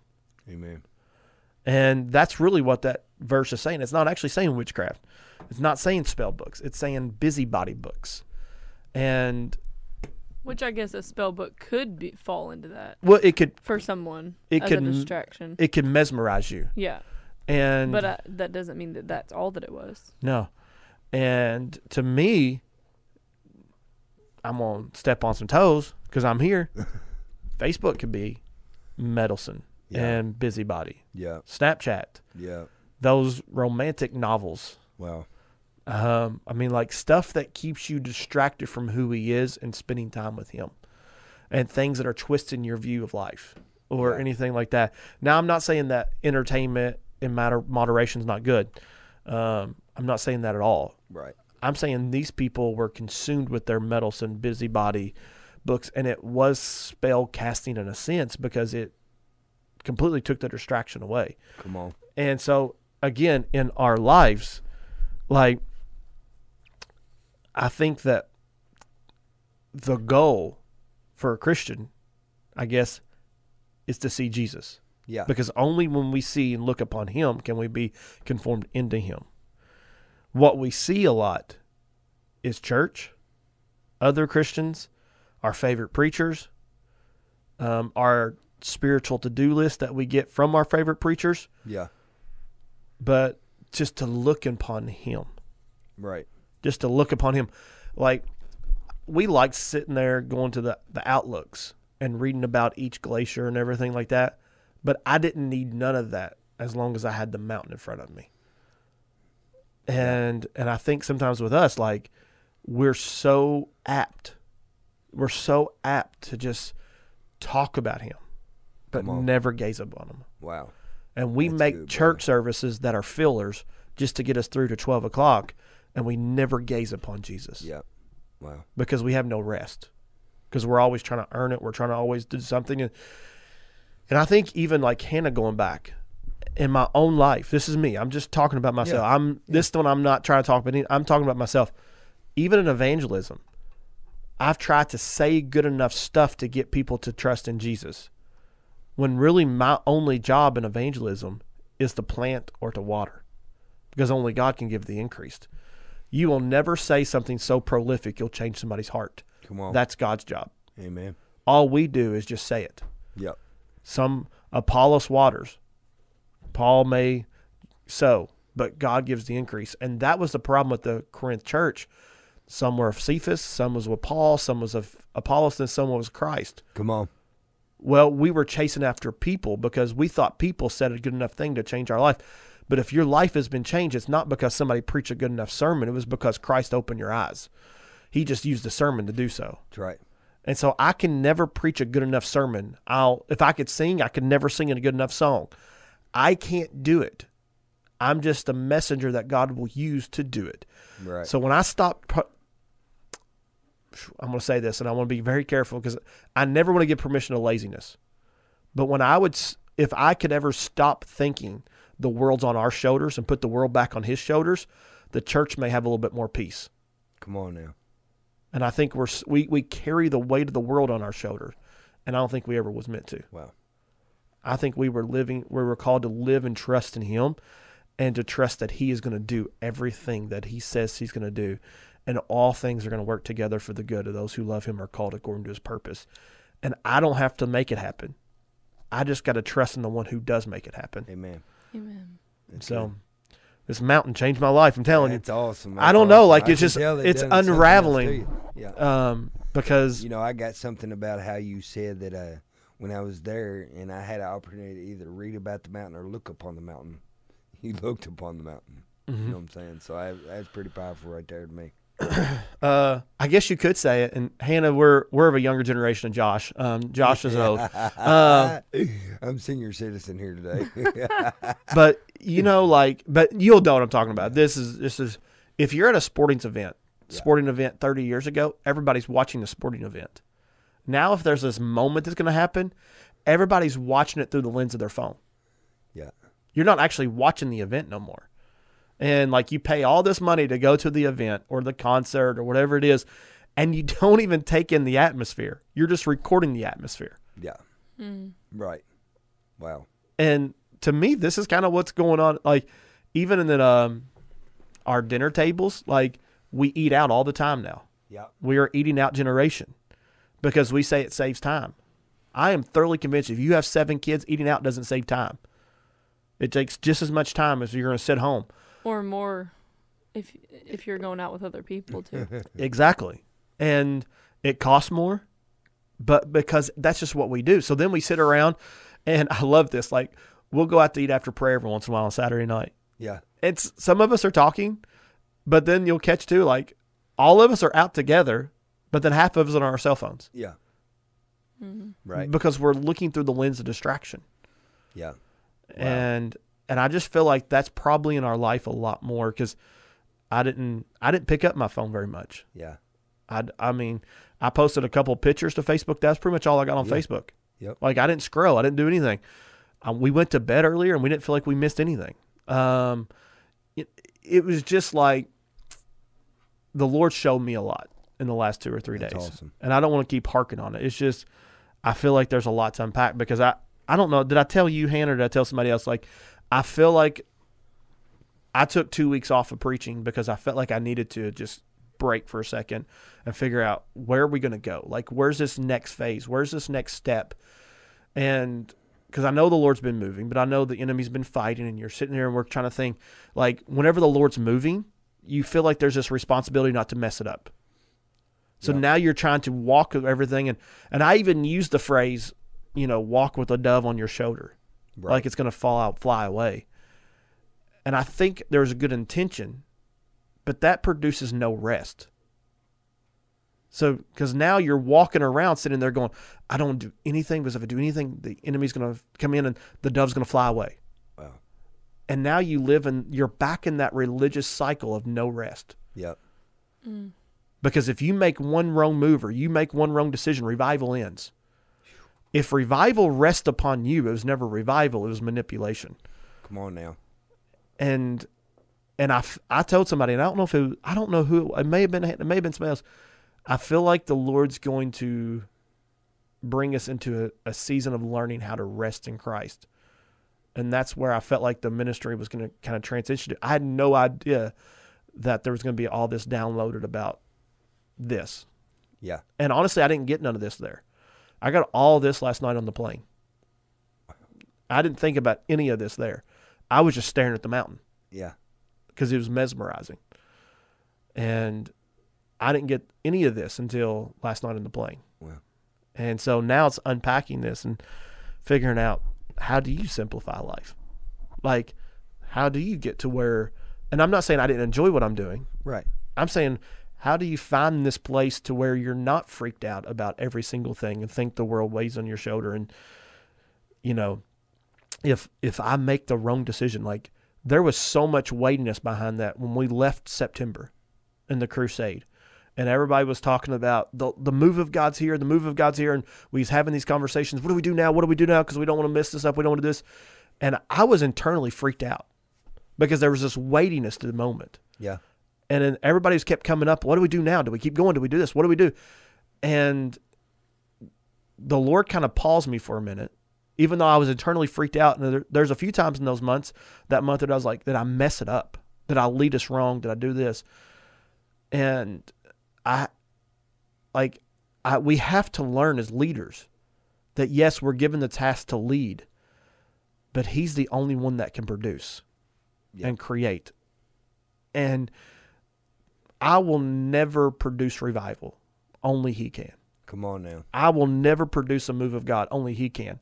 Amen. And that's really what that verse is saying. It's not actually saying witchcraft. It's not saying spell books. It's saying busybody books. And Which I guess a spell book could be fall into that well, it could for someone It as could a m- distraction. it could mesmerize you. yeah, And but uh, that doesn't mean that that's all that it was. no. And to me, I'm gonna step on some toes because I'm here. [LAUGHS] Facebook could be meddlesome Yeah. and busybody. Yeah. Snapchat, Yeah. those romantic novels. Wow. Um, I mean, like stuff that keeps you distracted from who he is and spending time with him, and things that are twisting your view of life or Yeah. anything like that. Now, I'm not saying that entertainment in matter moderation is not good. Um, I'm not saying that at all. Right. I'm saying these people were consumed with their meddlesome busybody books, and it was spell casting in a sense because it completely took the distraction away. Come on. And so again, in our lives, like I think that the goal for a Christian, I guess, is to see Jesus. Yeah. Because only when we see and look upon him can we be conformed into him. What we see a lot is church, other Christians, our favorite preachers, um, our spiritual to do list that we get from our favorite preachers Yeah. but just to look upon him, Right. Just to look upon him. Like we liked sitting there going to the, the outlooks and reading about each glacier and everything like that. But I didn't need none of that as long as I had the mountain in front of me. And and I think sometimes with us, like we're so apt, we're so apt to just talk about him, but never gaze upon him Wow. and we That's make good, church services that are fillers just to get us through to 12 o'clock and we never gaze upon jesus. Yeah. Wow. because we have no rest. Because we're always trying to earn it. We're trying to always do something. And, and i think even like hannah going back in my own life this is me. I'm just talking about myself. Yeah. i'm this one i'm not trying to talk about any, i'm talking about myself. Even in evangelism i've tried to say good enough stuff to get people to trust in jesus. When really my only job in evangelism is to plant or to water. Because only God can give the increase. You will never say something so prolific you'll change somebody's heart. Come on. That's God's job. Amen. All we do is just say it. Yep. Some Apollos waters. Paul may sow, but God gives the increase. And that was the problem with the Corinth church. Some were of Cephas, some was with Paul, some was of Apollos, and some was Christ. Come on. Well, we were chasing after people because we thought people said a good enough thing to change our life. But if your life has been changed, it's not because somebody preached a good enough sermon. It was because Christ opened your eyes. He just used the sermon to do so. That's right. And so I can never preach a good enough sermon. I'll if I could sing, I could never sing a good enough song. I can't do it. I'm just a messenger that God will use to do it. Right. So when I stop, I'm going to say this, and I want to be very careful because I never want to give permission to laziness. But when I would, if I could ever stop thinking the world's on our shoulders and put the world back on His shoulders, the church may have a little bit more peace. Come on now. And I think we're we we carry the weight of the world on our shoulders, and I don't think we ever was meant to. Wow. I think we were living, we were called to live and trust in Him and to trust that He is going to do everything that He says He's going to do. And all things are going to work together for the good of those who love Him are called according to His purpose. And I don't have to make it happen. I just got to trust in the one who does make it happen. Amen. Amen. That's So this mountain changed my life. I'm telling That's you, it's awesome. I don't know, like, I it's just- tell it's done something else unraveling. Yeah. Um, because You know, I got something about how you said that uh, when I was there and I had an opportunity to either read about the mountain or look upon the mountain. [LAUGHS] You looked upon the mountain. You Mm-hmm. know what I'm saying? So I, that's pretty powerful right there to me. [CLEARS THROAT] uh, I guess you could say it. And Hannah, we're we're of a younger generation than Josh. Um, Josh is old. Um, [LAUGHS] I'm senior citizen here today. [LAUGHS] but you know, like, but you'll know what I'm talking about. This is this is if you're at a sporting event, sporting event 30 years ago, everybody's watching the sporting event. Now, if there's this moment that's going to happen, everybody's watching it through the lens of their phone. yeah. You're not actually watching the event no more. And like you pay all this money to go to the event or the concert or whatever it is, and you [LAUGHS] don't even take in the atmosphere. You're just recording the atmosphere. Yeah. Right. Wow. And to me, this is kind of what's going on. Like, even in the, um, our dinner tables, like we eat out all the time now. Yeah. We are eating out generation because we say it saves time. I am thoroughly convinced if you have seven kids, eating out doesn't save time. It takes just as much time as you're going to sit home. Or more, if if you're going out with other people too. [LAUGHS] Exactly. And it costs more, but because that's just what we do. So then we sit around, and [LAUGHS] I love this. Like, we'll go out to eat after prayer every once in a while on Saturday night. Yeah. it's some of us are talking, but then you'll catch too like all of us are out together, but then half of us are on our cell phones Yeah. Mm-hmm. Right. because we're looking through the lens of distraction. Yeah. And and I just feel like that's probably in our life a lot more because I didn't I didn't pick up my phone very much. Yeah. I I mean I posted a couple pictures to Facebook. That's pretty much all I got on Yeah. Facebook. Yep. Like I didn't scroll. I didn't do anything. Um, we went to bed earlier and we didn't feel like we missed anything. Um, it, it was just like the Lord showed me a lot in the last two or three That's days, awesome. and I don't want to keep harking on it. It's just I feel like there's a lot to unpack because I I don't know. Did I tell you, Hannah, or did I tell somebody else? Like I feel like I took two weeks off of preaching because I felt like I needed to just break for a second and figure out where are we going to go? Like, where's this next phase? Where's this next step? And because I know the Lord's been moving, but I know the enemy's been fighting, and you're sitting there and we're trying to think, like, whenever the Lord's moving, you feel like there's this responsibility not to mess it up. So Yeah. now you're trying to walk everything, and and I even use the phrase, you know, walk with a dove on your shoulder Right. like it's going to fall out, fly away. And I think there's a good intention, but that produces no rest. So, because now you're walking around sitting there going, I don't do anything because if I do anything, the enemy's going to come in and the dove's going to fly away. wow. And now you live in, you're back in that religious cycle of no rest. Yep. Mm. Because if you make one wrong move or you make one wrong decision, revival ends. If revival rests upon you, it was never revival, it was manipulation. Come on now. and and I, I told somebody, and I don't know if it, I don't know who it may have been. It may have been somebody else. I feel like the Lord's going to bring us into a, a season of learning how to rest in Christ, and that's where I felt like the ministry was going to kind of transition. to. I had no idea that there was going to be all this downloaded about this, Yeah. and honestly, I didn't get none of this there. I got all this last night on the plane. I didn't think about any of this there. I was just staring at the mountain Yeah. because it was mesmerizing. And I didn't get any of this until last night in the plane. Wow. And so now it's unpacking this and figuring out how do you simplify life? Like, how do you get to where, and I'm not saying I didn't enjoy what I'm doing. Right. I'm saying, how do you find this place to where you're not freaked out about every single thing and think the world weighs on your shoulder? And, you know, if, if I make the wrong decision, like there was so much weightiness behind that when we left September in the crusade and everybody was talking about the the move of God's here, the move of God's here, and we was having these conversations. What do we do now? What do we do now? Because we don't want to mess this up. We don't want to do this. And I was internally freaked out because there was this weightiness to the moment. Yeah. And then everybody's kept coming up. What do we do now? Do we keep going? Do we do this? What do we do? And the Lord kind of paused me for a minute, even though I was internally freaked out. And there, there's a few times in those months, that month that I was like, did I mess it up? Did I lead us wrong? Did I do this? And I, like, I, we have to learn as leaders that yes, we're given the task to lead, but He's the only one that can produce Yeah. and create. And I will never produce revival. Only He can. Come on now. I will never produce a move of God. Only He can.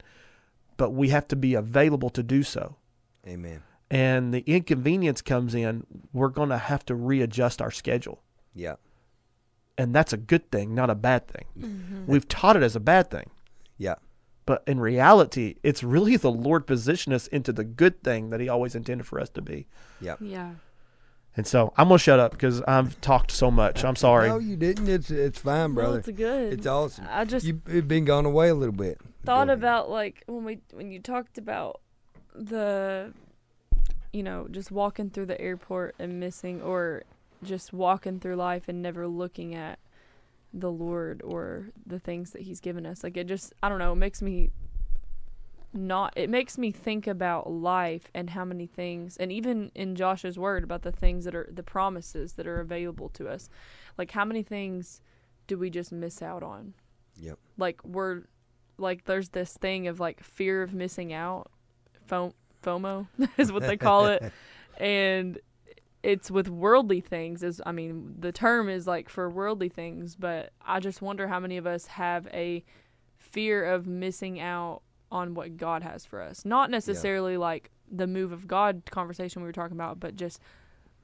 But we have to be available to do so. Amen. And the inconvenience comes in, we're going to have to readjust our schedule. Yeah. And that's a good thing, not a bad thing. Mm-hmm. Mm-hmm. We've taught it as a bad thing. Yeah. But in reality, it's really the Lord position us into the good thing that He always intended for us to be. Yeah. Yeah. And so I'm going to shut up because I've talked so much. I'm sorry. No, you didn't. It's it's fine, No, brother. it's good. It's awesome. I just You it been gone away a little bit. thought about like when we when you talked about the you know just walking through the airport and missing or just walking through life and never looking at the lord or the things that he's given us like it just i don't know it makes me not it makes me think about life and how many things and even in Josh's word about the things that are the promises that are available to us. Like how many things do we just miss out on? Yep. like we're like there's this thing of like fear of missing out Fo- fomo [LAUGHS] is what they call it. [LAUGHS] And it's with worldly things is i mean the term is like for worldly things but i just wonder how many of us have a fear of missing out on what god has for us not necessarily like the move of god conversation we were talking about but just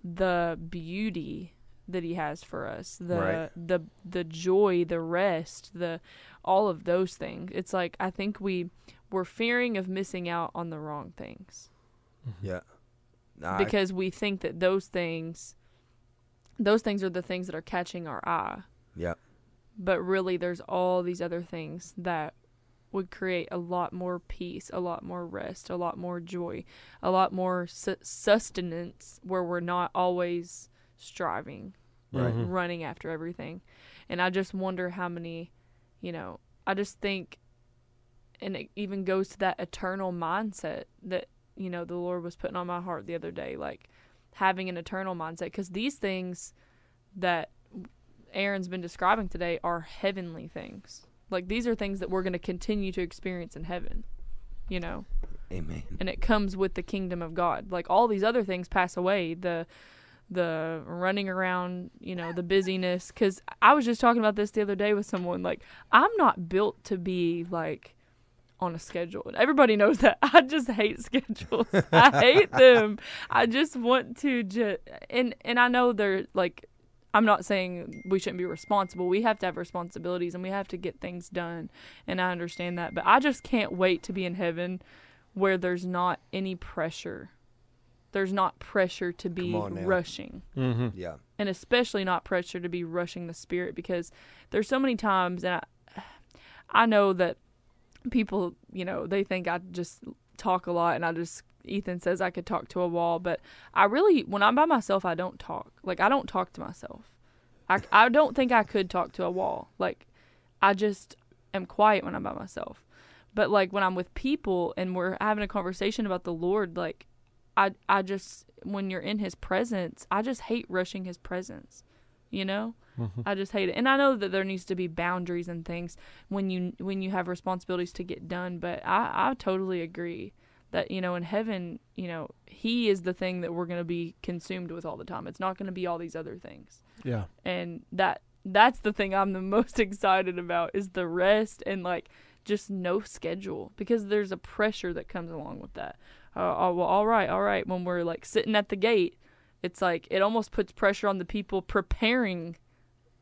the beauty that he has for us the Right. the the joy the rest the all of those things it's like i think we we're fearing of missing out on the wrong things mm-hmm. Yeah. Nah, I- because we think that those things those things are the things that are catching our eye yeah. but really there's all these other things that would create a lot more peace a lot more rest a lot more joy a lot more su- sustenance where we're not always striving Right. Mhm. running after everything and i just wonder how many you know i just think and it even goes to that eternal mindset that you know the lord was putting on my heart the other day like having an eternal mindset because these things that aaron's been describing today are heavenly things like these are things that we're going to continue to experience in heaven you know Amen. and it comes with the kingdom of God. Like all these other things pass away, the the running around, you know, the busyness cuz I was just talking about this the other day with someone like I'm not built to be like on a schedule. And everybody knows that. [LAUGHS] I just hate schedules. I hate them. I just want to just and and I know they're like I'm not saying we shouldn't be responsible. We have to have responsibilities and we have to get things done. And I understand that. But I just can't wait to be in heaven where there's not any pressure. There's not pressure to be Come on now. rushing. Mm-hmm. Yeah. And especially not pressure to be rushing the spirit because there's so many times and I I know that people, you know, they think I just talk a lot and I just Ethan says I could talk to a wall, but I really when I'm by myself I don't talk. Like I don't talk to myself. I I don't think I could talk to a wall. Like I just am quiet when I'm by myself. But like when I'm with people and we're having a conversation about the Lord, like I I just when you're in his presence, I just hate rushing his presence. You know? Mm-hmm. I just hate it. And I know that there needs to be boundaries and things when you when you have responsibilities to get done, but I I totally agree that you know in heaven, you know, he is the thing that we're going to be consumed with all the time. It's not going to be all these other things Yeah. and that that's the thing I'm the [LAUGHS] most excited about is the rest and like just no schedule because there's a pressure that comes along with that. Uh, oh, well, all right, all right. When we're like sitting at the gate, it's like it almost puts pressure on the people preparing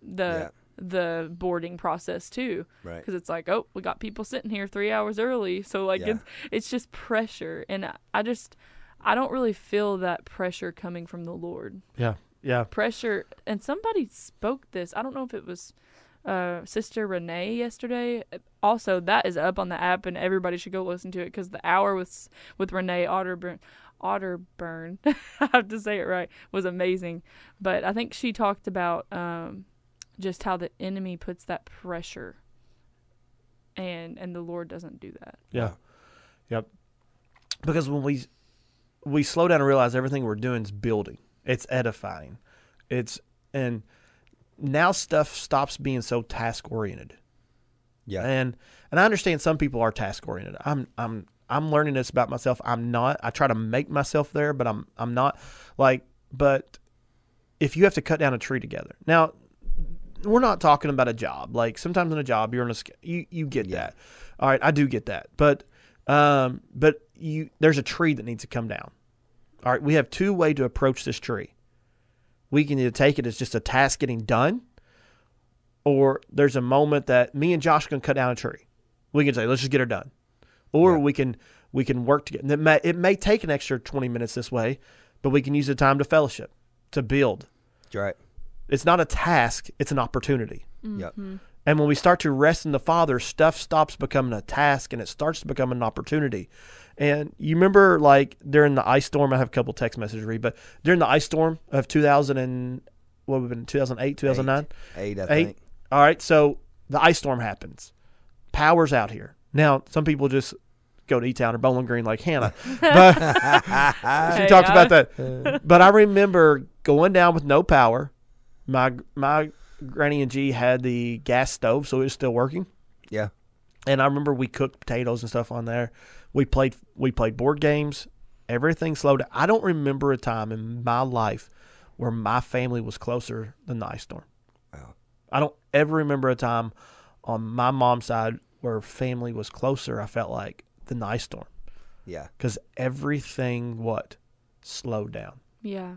the Yeah. The boarding process too Right. because it's like oh we got people sitting here three hours early so like Yeah. it's it's just pressure and I, I just i don't really feel that pressure coming from the lord Yeah. Yeah. pressure and somebody spoke this i don't know if it was uh sister renee yesterday also that is up on the app and everybody should go listen to it because the hour with with renee otterburn otterburn [LAUGHS] i have to say it right was amazing but i think she talked about um just how the enemy puts that pressure and and the lord doesn't do that Yeah. Yep. Because when we we slow down and realize everything we're doing is building. It's edifying. It's and now stuff stops being so task oriented. Yeah. And and I understand some people are task oriented. I'm I'm I'm learning this about myself. I'm not. I try to make myself there, but I'm I'm not. Like, but if you have to cut down a tree together. Now, we're not talking about a job. Like sometimes in a job you're on a you you get Yeah. that. All right, I do get that. But um but you there's a tree that needs to come down. All right, we have two way to approach this tree. We can either take it as just a task getting done, or there's a moment that me and Josh can cut down a tree. We can say, let's just get her done, or Yeah. we can we can work together. It may, it may take an extra twenty minutes this way, but we can use the time to fellowship, to build. That's right. It's not a task; it's an opportunity. Yep. And when we start to rest in the Father, stuff stops becoming a task and it starts to become an opportunity. And you remember, like during the ice storm, I have a couple text messages read, but during the ice storm of 2000 and what would have been 2008, 2009, Eight, I Eight. think. All right, so the ice storm happens. Power's out here now. Some people just go to E Town or Bowling Green like Hannah, [LAUGHS] but [LAUGHS] she Hey, talked I- about that. But I remember going down with no power. My my granny and G had the gas stove, so it was still working. Yeah. And I remember we cooked potatoes and stuff on there. We played we played board games. Everything slowed down. I don't remember a time in my life where my family was closer than the ice storm. Wow. I don't ever remember a time on my mom's side where family was closer. I felt like than the ice storm Yeah. because everything what slowed down. Yeah.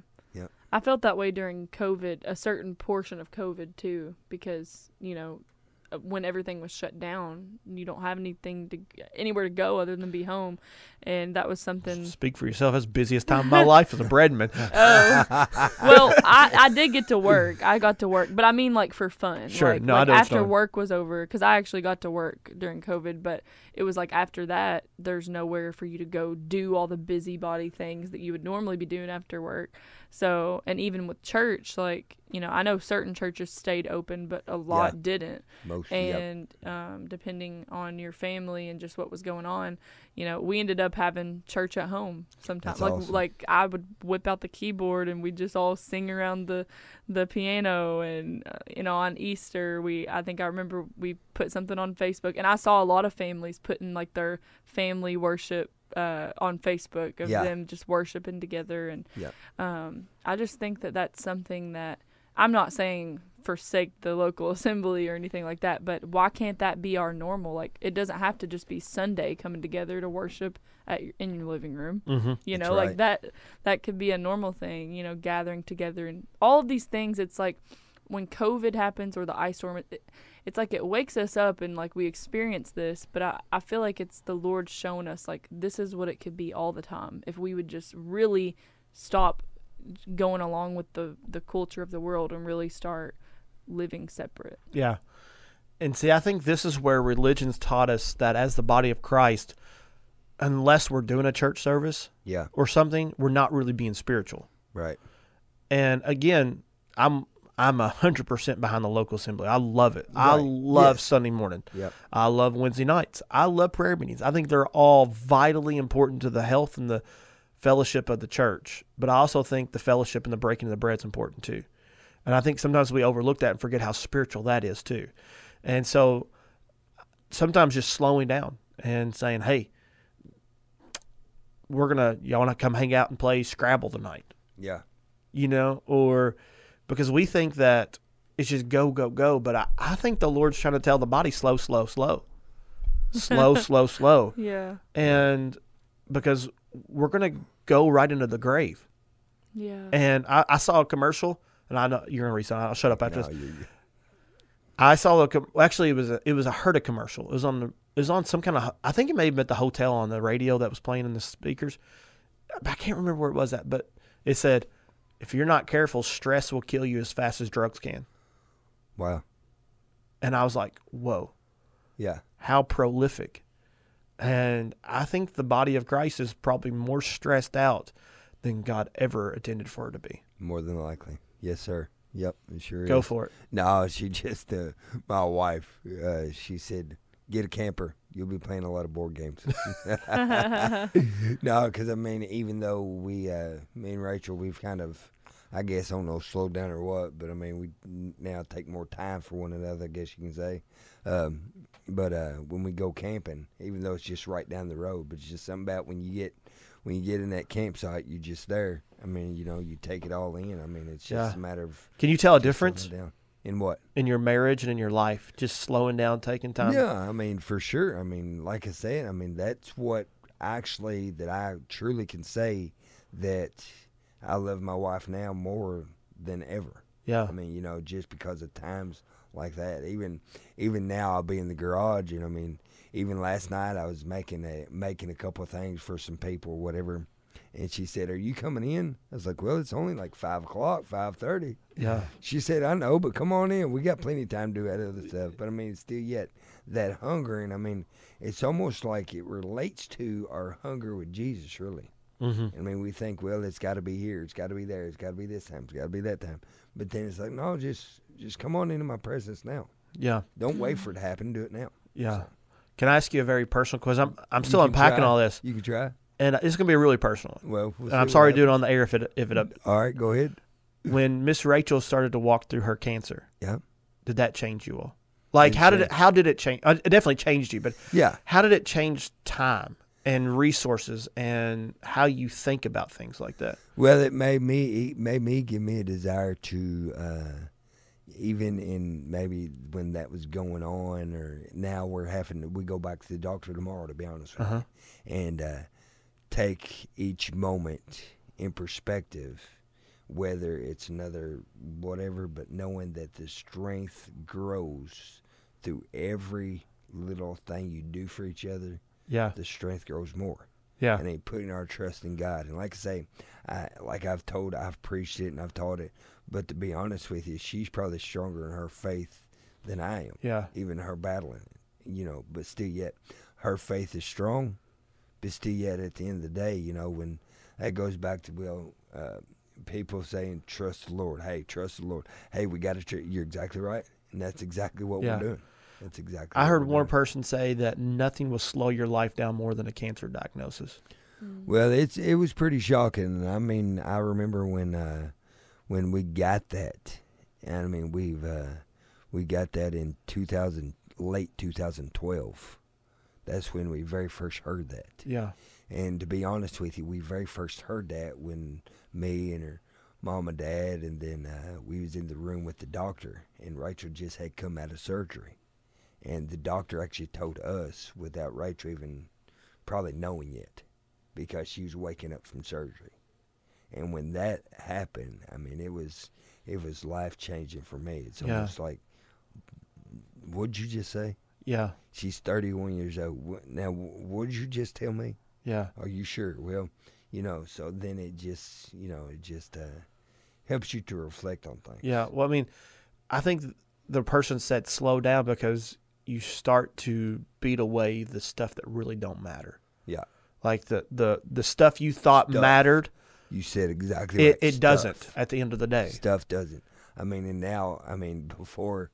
I felt that way during COVID, a certain portion of COVID too, because, you know, Uh, when everything was shut down, you don't have anything to anywhere to go other than be home, and that was something. [LAUGHS] Speak for yourself. That's the busiest time of my [LAUGHS] life as a breadman. Oh, well, [LAUGHS] I, I did get to work. I got to work, but I mean like for fun. Sure. Like, No, like after work was over, because I actually got to work during COVID, but it was like after that, there's nowhere for you to go do all the busybody things that you would normally be doing after work. So, and even with church, like you know, I know certain churches stayed open, but a lot didn't Most. yep. and um, depending on your family and just what was going on, you know, we ended up having church at home sometimes. That's Like awesome. like I would whip out the keyboard and we just all sing around the the piano and uh, you know on Easter we I think I remember we put something on Facebook and I saw a lot of families putting like their family worship uh, on Facebook of Yeah. them just worshiping together and Yeah. um, I just think that that's something that I'm not saying forsake the local [LAUGHS] assembly or anything like that, but why can't that be our normal? Like it doesn't have to just be Sunday coming together to worship at your, in your living room. Mm-hmm. You know, like that that could be a normal thing, you know, gathering together and all of these things it's like when COVID happens or the ice storm it, it's like it wakes us up and like we experience this, but I, I feel like it's the Lord showing us like this is what it could be all the time if we would just really stop going along with the the culture of the world and really start living separate. Yeah. And see, I think this is where religion's taught us that as the body of Christ, unless we're doing a church service Yeah. or something, we're not really being spiritual. Right. And again, I'm I'm a hundred percent behind the local assembly. I love it. I love Yes. Sunday morning. Yep. I love Wednesday nights. I love prayer meetings. I think they're all vitally important to the health and the fellowship of the church. But I also think the fellowship and the breaking of the bread is important too. And I think sometimes we overlook that and forget how spiritual that is too. And so sometimes just slowing down and saying, "Hey, we're gonna y'all want to come hang out and play Scrabble tonight." Yeah. you know, or because we think that it's just go, go, go. But I, I think the Lord's trying to tell the body slow, slow, slow. [LAUGHS] Slow, slow, slow. Yeah. And because we're going to go right into the grave. Yeah. And I, I saw a commercial, and I know you're going to read something. I'll shut up after No, this. you- you- I saw a com- actually it was a it was a Herta commercial. It was on the it was on some kind of I think it may have been at the hotel on the radio that was playing in the speakers. I can't remember where it was at, but it said, "If you're not careful, stress will kill you as fast as drugs can." Wow. And I was like, "Whoa, Yeah. how prolific!" And I think the body of Christ is probably more stressed out than God ever intended for it to be. More than likely. Yes, sir. Yep. It sure Go is. for it. No, she [LAUGHS] just uh, my wife. Uh, she said, "Get a camper. You'll be playing a lot of board games." [LAUGHS] [LAUGHS] no, because I mean, even though we, uh, me and Rachel, we've kind of, I guess, I don't know, slowed down or what, but I mean, we now take more time for one another. I guess you can say. Um, but uh, when we go camping, even though it's just right down the road, but it's just something about when you get when you get in that campsite, you're just there. I mean, you know, you take it all in. I mean, it's just Yeah. a matter of Can you tell a difference in what. in your marriage and in your life? Just slowing down, taking time. Yeah, I mean, for sure. I mean, like I said, I mean, that's what actually that I truly can say that I love my wife now more than ever. Yeah. I mean, you know, just because of times like that. Even even now, I'll be in the garage, and I mean, even last night I was making a making a couple of things for some people or whatever. And she said, "Are you coming in?" I was like, "Well, it's only like five o'clock, five 30. Yeah. She said, "I know, but come on in. We got plenty of time to do that other stuff." But I mean, still yet that hunger, and I mean, it's almost like it relates to our hunger with Jesus, really. Mm-hmm. I mean, we think, well, it's got to be here, it's got to be there, it's got to be this time, it's got to be that time. But then it's like, no, just just come on into my presence now. Yeah. Don't wait for it to happen. Do it now. Yeah. So, Can I ask you a very personal question? I'm I'm still unpacking try. all this, You can try. and it's gonna be really personal. Well, we'll And I'm sorry to do it on the air if it if it up. All right, go ahead. When Miss Rachel started to walk through her cancer, Yeah. did that change you all? Like, how did it how did it change? uh, It definitely changed you, but Yeah. how did it change time and resources and how you think about things like that? Well, it made me it made me give me a desire to uh, even in maybe when that was going on, or now we're having to, we go back to the doctor tomorrow. To be honest with Uh-huh. you, and uh, take each moment in perspective, whether it's another whatever, but knowing that the strength grows through every little thing you do for each other, Yeah. the strength grows more Yeah. and ain't putting our trust in God. And like I say, I, like I've told, I've preached it and I've taught it. But to be honest with you, she's probably stronger in her faith than I am. Yeah. Even her battling you know. But still, yet her faith is strong. But still, yet at the end of the day, you know, when that goes back to well, uh, people saying trust the Lord. Hey, trust the Lord. Hey, we got to. Tr-. You're exactly right, and that's exactly what Yeah. we're doing. That's exactly. I what heard we're one doing. person say that nothing will slow your life down more than a cancer diagnosis. Well, it's it was pretty shocking. I mean, I remember when uh, when we got that, and I mean we've uh, we got that in 2000, late 2012. That's when we very first heard that. Yeah. And to be honest with you, we very first heard that when me and her mom and dad, and then uh, we was in the room with the doctor, and Rachel just had come out of surgery, and the doctor actually told us without Rachel even probably knowing yet, because she was waking up from surgery, and when that happened, I mean it was it was life changing for me. It's Yeah. almost like, what'd you just say? Yeah. She's 31 years old. Now, wh- what did you just tell me? Yeah. Are you sure? Well, you know, so then it just, you know, it just uh, helps you to reflect on things. Yeah. Well, I mean, I think the person said slow down because you start to beat away the stuff that really don't matter. Yeah. Like the the the stuff you thought Stuff. mattered, You said exactly it, right. it Stuff. doesn't at the end of the day. Stuff doesn't. I mean, and now, I mean, before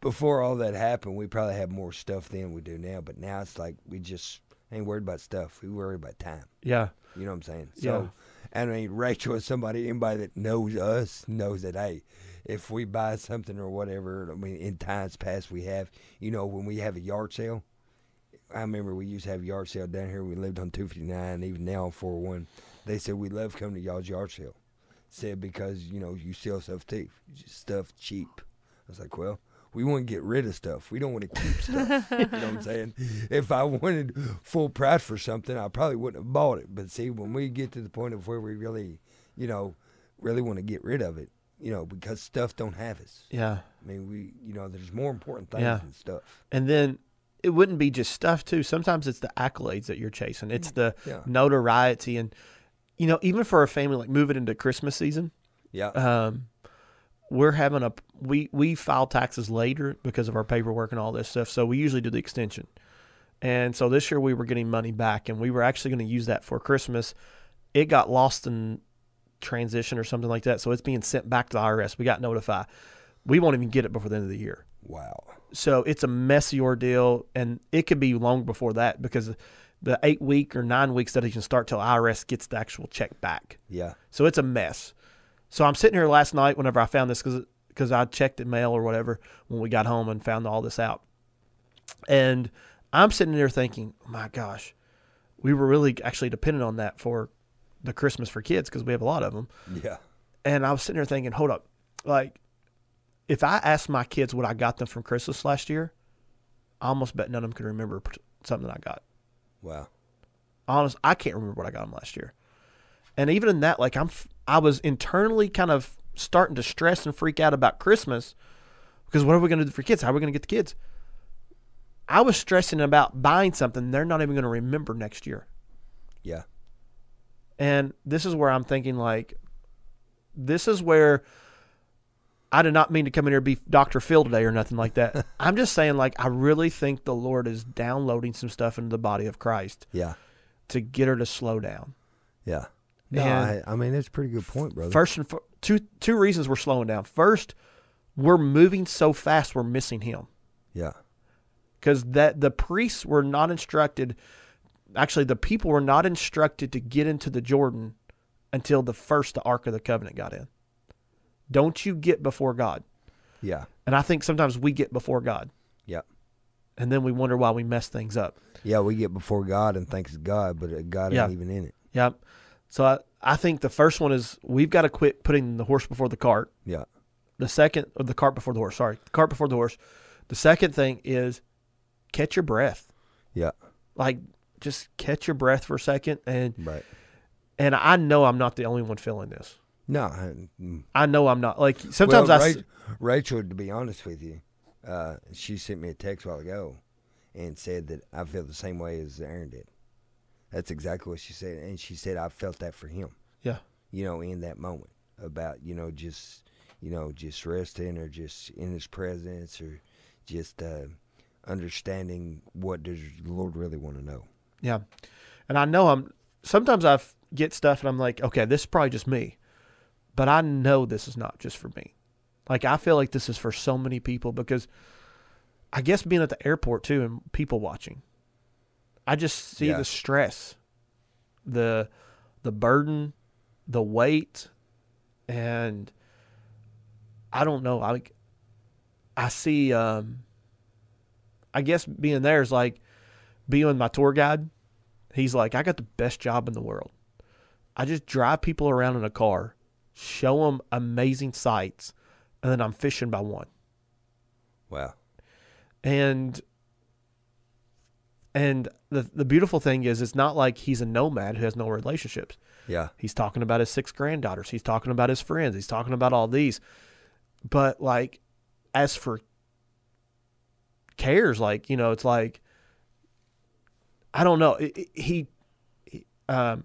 before all that happened, we probably had more stuff than we do now. But now it's like we just ain't worried about stuff. We worry about time. Yeah. You know what I'm saying? Yeah. So, I mean, Rachel is somebody, anybody that knows us knows that, hey, if we buy something or whatever, I mean, in times past we have, you know, when we have a yard sale, I remember we used to have a yard sale down here. We lived on 259, even now on 401. They said, we love coming to y'all's yard sale. Said because, you know, you sell stuff cheap, stuff cheap. I was like, well, we want to get rid of stuff. We don't want to keep stuff. you know what I'm [LAUGHS] saying? If I wanted full price for something, I probably wouldn't have bought it. But see, when we get to the point of where we really, you know, really want to get rid of it, you know, because stuff don't have us. Yeah. I mean, we, you know, there's more important things Yeah. than stuff. And then it wouldn't be just stuff too. Sometimes it's the accolades that you're chasing. It's mm-hmm. the Yeah. notoriety and you know, even for a family like moving into Christmas season, Yeah. um, we're having a we we file taxes later because of our paperwork and all this stuff. So we usually do the extension. And so this year we were getting money back and we were actually going to use that for Christmas. It got lost in transition or something like that. So it's being sent back to the IRS. We got notified. We won't even get it before the end of the year. wow. So it's a messy ordeal, and it could be long before that because the eight week or nine weeks that it can start till IRS gets the actual check back. Yeah. So it's a mess. So I'm sitting here last night whenever I found this because I checked the mail or whatever when we got home and found all this out, and I'm sitting there thinking, oh my gosh, we were really actually dependent on that for the Christmas for kids because we have a lot of them. Yeah. And I was sitting there thinking, hold up, like if I asked my kids what I got them from Christmas last year, I almost bet none of them could remember something I got. Wow. Honest, I can't remember what I got them last year. And even in that, like I'm, I was internally kind of starting to stress and freak out about Christmas because what are we going to do for kids? How are we going to get the kids? I was stressing about buying something they're not even going to remember next year. Yeah. And this is where I'm thinking like this is where I did not mean to come in here and be Dr. Phil today or nothing like that. [LAUGHS] I'm just saying like I really think the Lord is downloading some stuff into the body of Christ Yeah. to get her to slow down. Yeah. No, I, I mean, that's a pretty good point, brother. First and fo- two two reasons we're slowing down. First, we're moving so fast we're missing him. yeah. because that the priests were not instructed actually the people were not instructed to get into the jordan until the first the ark of the covenant got in don't you get before god Yeah. and i think sometimes we get before god Yeah. and then we wonder why we mess things up Yeah. We get before God and thanks God, but God Yeah. ain't even in it. yep so I, I think the first one is we've got to quit putting the horse before the cart Yeah. the second or the cart before the horse sorry the cart before the horse the second thing is catch your breath Yeah. like just catch your breath for a second and Right. and I know I'm not the only one feeling this. No. I- mm. I know I'm not. Like sometimes well, I s- Ra- Rachel, to be honest with you, uh, she sent me a text a while ago and said that I feel the same way as Aaron did. That's exactly what she said, and she said I felt that for him. Yeah. You know, in that moment about you know just you know just resting or just in His presence or just uh, understanding what does the Lord really want to know. yeah, and I know I'm. Sometimes I get stuff and I'm like, okay, this is probably just me, but I know this is not just for me. Like I feel like this is for so many people because I guess being at the airport too and people watching, I just see Yeah. the stress, the the burden, the weight, and I don't know. I I see. Um, I guess being there is like being with my tour guide. He's like, I got the best job in the world. I just drive people around in a car, show them amazing sights, and then I'm fishing by one. Wow. And and the the beautiful thing is, it's not like he's a nomad who has no relationships. Yeah. He's talking about his six granddaughters. He's talking about his friends. He's talking about all these. But like, as for cares, like you know, it's like I don't know. It- it- he he, um,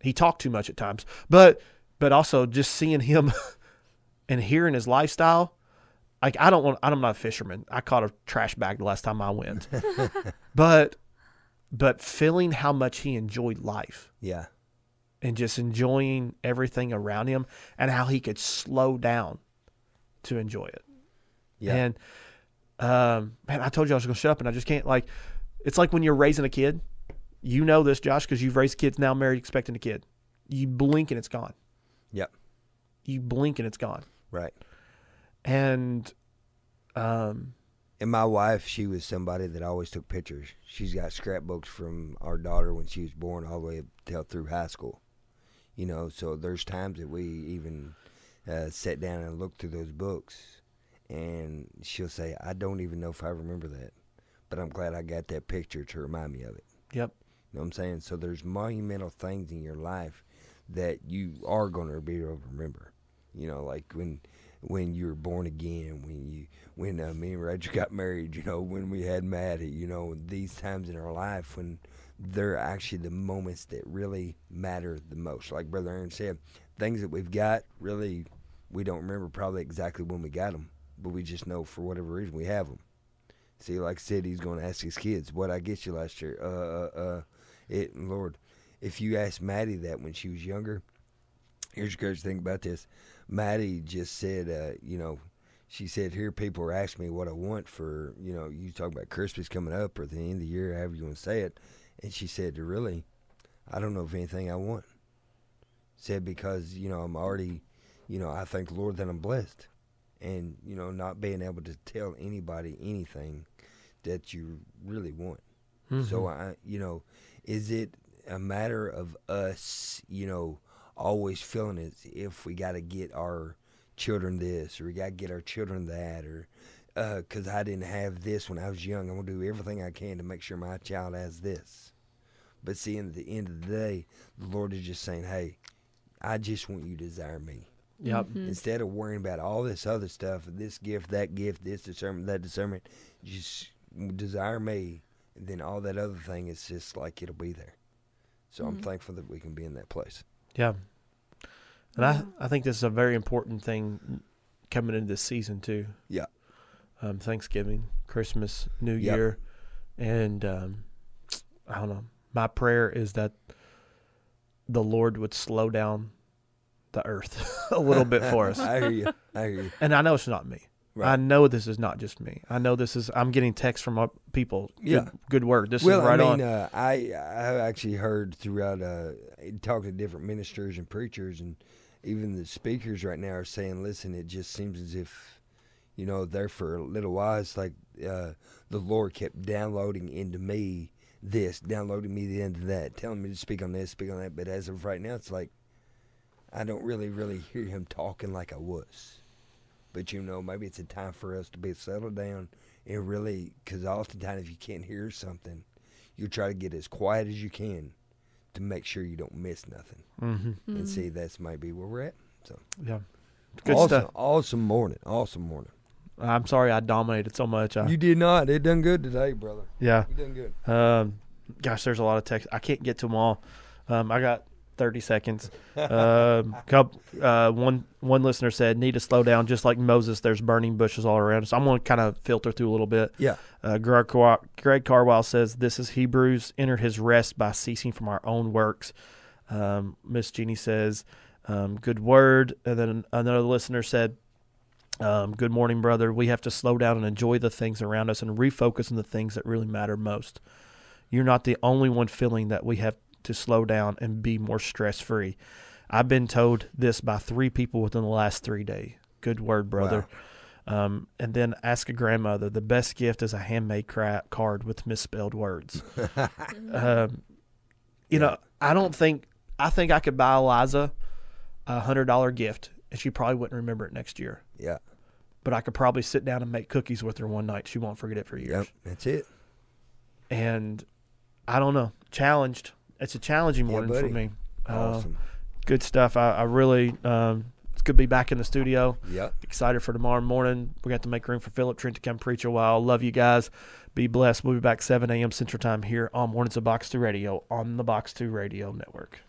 he talked too much at times, but but also just seeing him [LAUGHS] and hearing his lifestyle. Like I don't want. I'm not a fisherman. I caught a trash bag the last time I went, [LAUGHS] but but feeling how much he enjoyed life Yeah. and just enjoying everything around him and how he could slow down to enjoy it. Yeah. And um, man, I told you I was going to shut up, and I just can't. Like, it's like when you're raising a kid. You know this, Josh, because you've raised kids now, married, expecting a kid. You blink and it's gone. Yep. You blink and it's gone. Right. And um, And my wife, she was somebody that always took pictures. She's got scrapbooks from our daughter when she was born all the way up till through high school. You know, so there's times that we even uh, sat down and looked through those books. and she'll say, "I don't even know if I remember that, but I'm glad I got that picture to remind me of it." Yep. You know what I'm saying? So there's monumental things in your life that you are going to be able to remember. You know, like when when you were born again, when you when uh, me and Roger got married, you know, when we had Maddie, you know, these times in our life when they're actually the moments that really matter the most. Like Brother Aaron said, things that we've got really we don't remember probably exactly when we got them, but we just know for whatever reason we have them. See, like I said, he's going to ask his kids, "What I get you last year?" Uh, uh, uh, it, Lord, if you asked Maddie that when she was younger, here's the crazy thing about this. Maddie just said, uh, you know, she said, here people are asking me what I want for, you know, you talk about Christmas coming up or the end of the year, however you want to say it. And she said, really, I don't know of anything I want. Said because, you know, I'm already, you know, I thank the Lord that I'm blessed. And, you know, not being able to tell anybody anything that you really want. So I, you know, is it a matter of us, you know, always feeling as if we got to get our children this or we got to get our children that or uh, because I didn't have this when I was young, I'm gonna do everything I can to make sure my child has this. But see, at the end of the day, the Lord is just saying, "Hey, I just want you to desire me." Yep. Mm-hmm. Instead of worrying about all this other stuff, this gift, that gift, this discernment, that discernment, just desire me, and then all that other thing is just like it'll be there. So I'm thankful that we can be in that place. Yeah. And I, I think this is a very important thing coming into this season too. Yeah. Um, Thanksgiving, Christmas, New Yep. Year, and um, I don't know. My prayer is that the Lord would slow down the earth [LAUGHS] a little bit for [LAUGHS] us. I hear you. I hear you. And I know it's not me. I know this is not just me. I know this is. I'm getting texts from people. Good, Yeah. Good word. This well, is right I on. mean, uh, I I actually heard throughout uh, talking to different ministers and preachers, and even the speakers right now are saying, "Listen, it just seems as if, you know, there for a little while, it's like uh, the Lord kept downloading into me this, downloading me into that, telling me to speak on this, speak on that. But as of right now, it's like I don't really, really hear Him talking like I was. But you know, maybe it's a time for us to be settled down and really, because oftentimes if you can't hear something, you try to get as quiet as you can to make sure you don't miss nothing. hmm And see, that's maybe where we're at. So Yeah. Good awesome, stuff. awesome morning, awesome morning. I'm sorry I dominated so much. I, You did not. It done good today, brother. yeah. You done good. Um, gosh, there's a lot of text. I can't get to them all. Um, I got 30 seconds. Um, couple, uh, one one listener said, "Need to slow down, just like Moses. There's burning bushes all around." So I'm going to kind of filter through a little bit. Yeah. Uh, Greg, Car- Greg Carwile says, "This is Hebrews entered his rest by ceasing from our own works." Um, Miss Jeannie says, um, "Good word." And then another listener said, um, "Good morning, brother. We have to slow down and enjoy the things around us and refocus on the things that really matter most. You're not the only one feeling that we have to slow down and be more stress free. I've been told this by three people within the last three days. Good word, brother." Um, and then ask a grandmother. The best gift is a handmade cra- card with misspelled words. [LAUGHS] um, you know, I don't think I think I could buy Eliza a hundred dollar gift, and she probably wouldn't remember it next year. Yeah. But I could probably sit down and make cookies with her one night. She won't forget it for years. Yep. That's it. And I don't know, challenged. It's a challenging Yeah, morning for buddy. me. Uh, Awesome. good stuff. I, I really um, it's good to be back in the studio. Yeah. Excited for tomorrow morning. We got to make room for Philip Trent to come preach a while. Love you guys. Be blessed. We'll be back 7 a.m. Central Time here on Mornings of Box 2 Radio on the Box 2 Radio Network.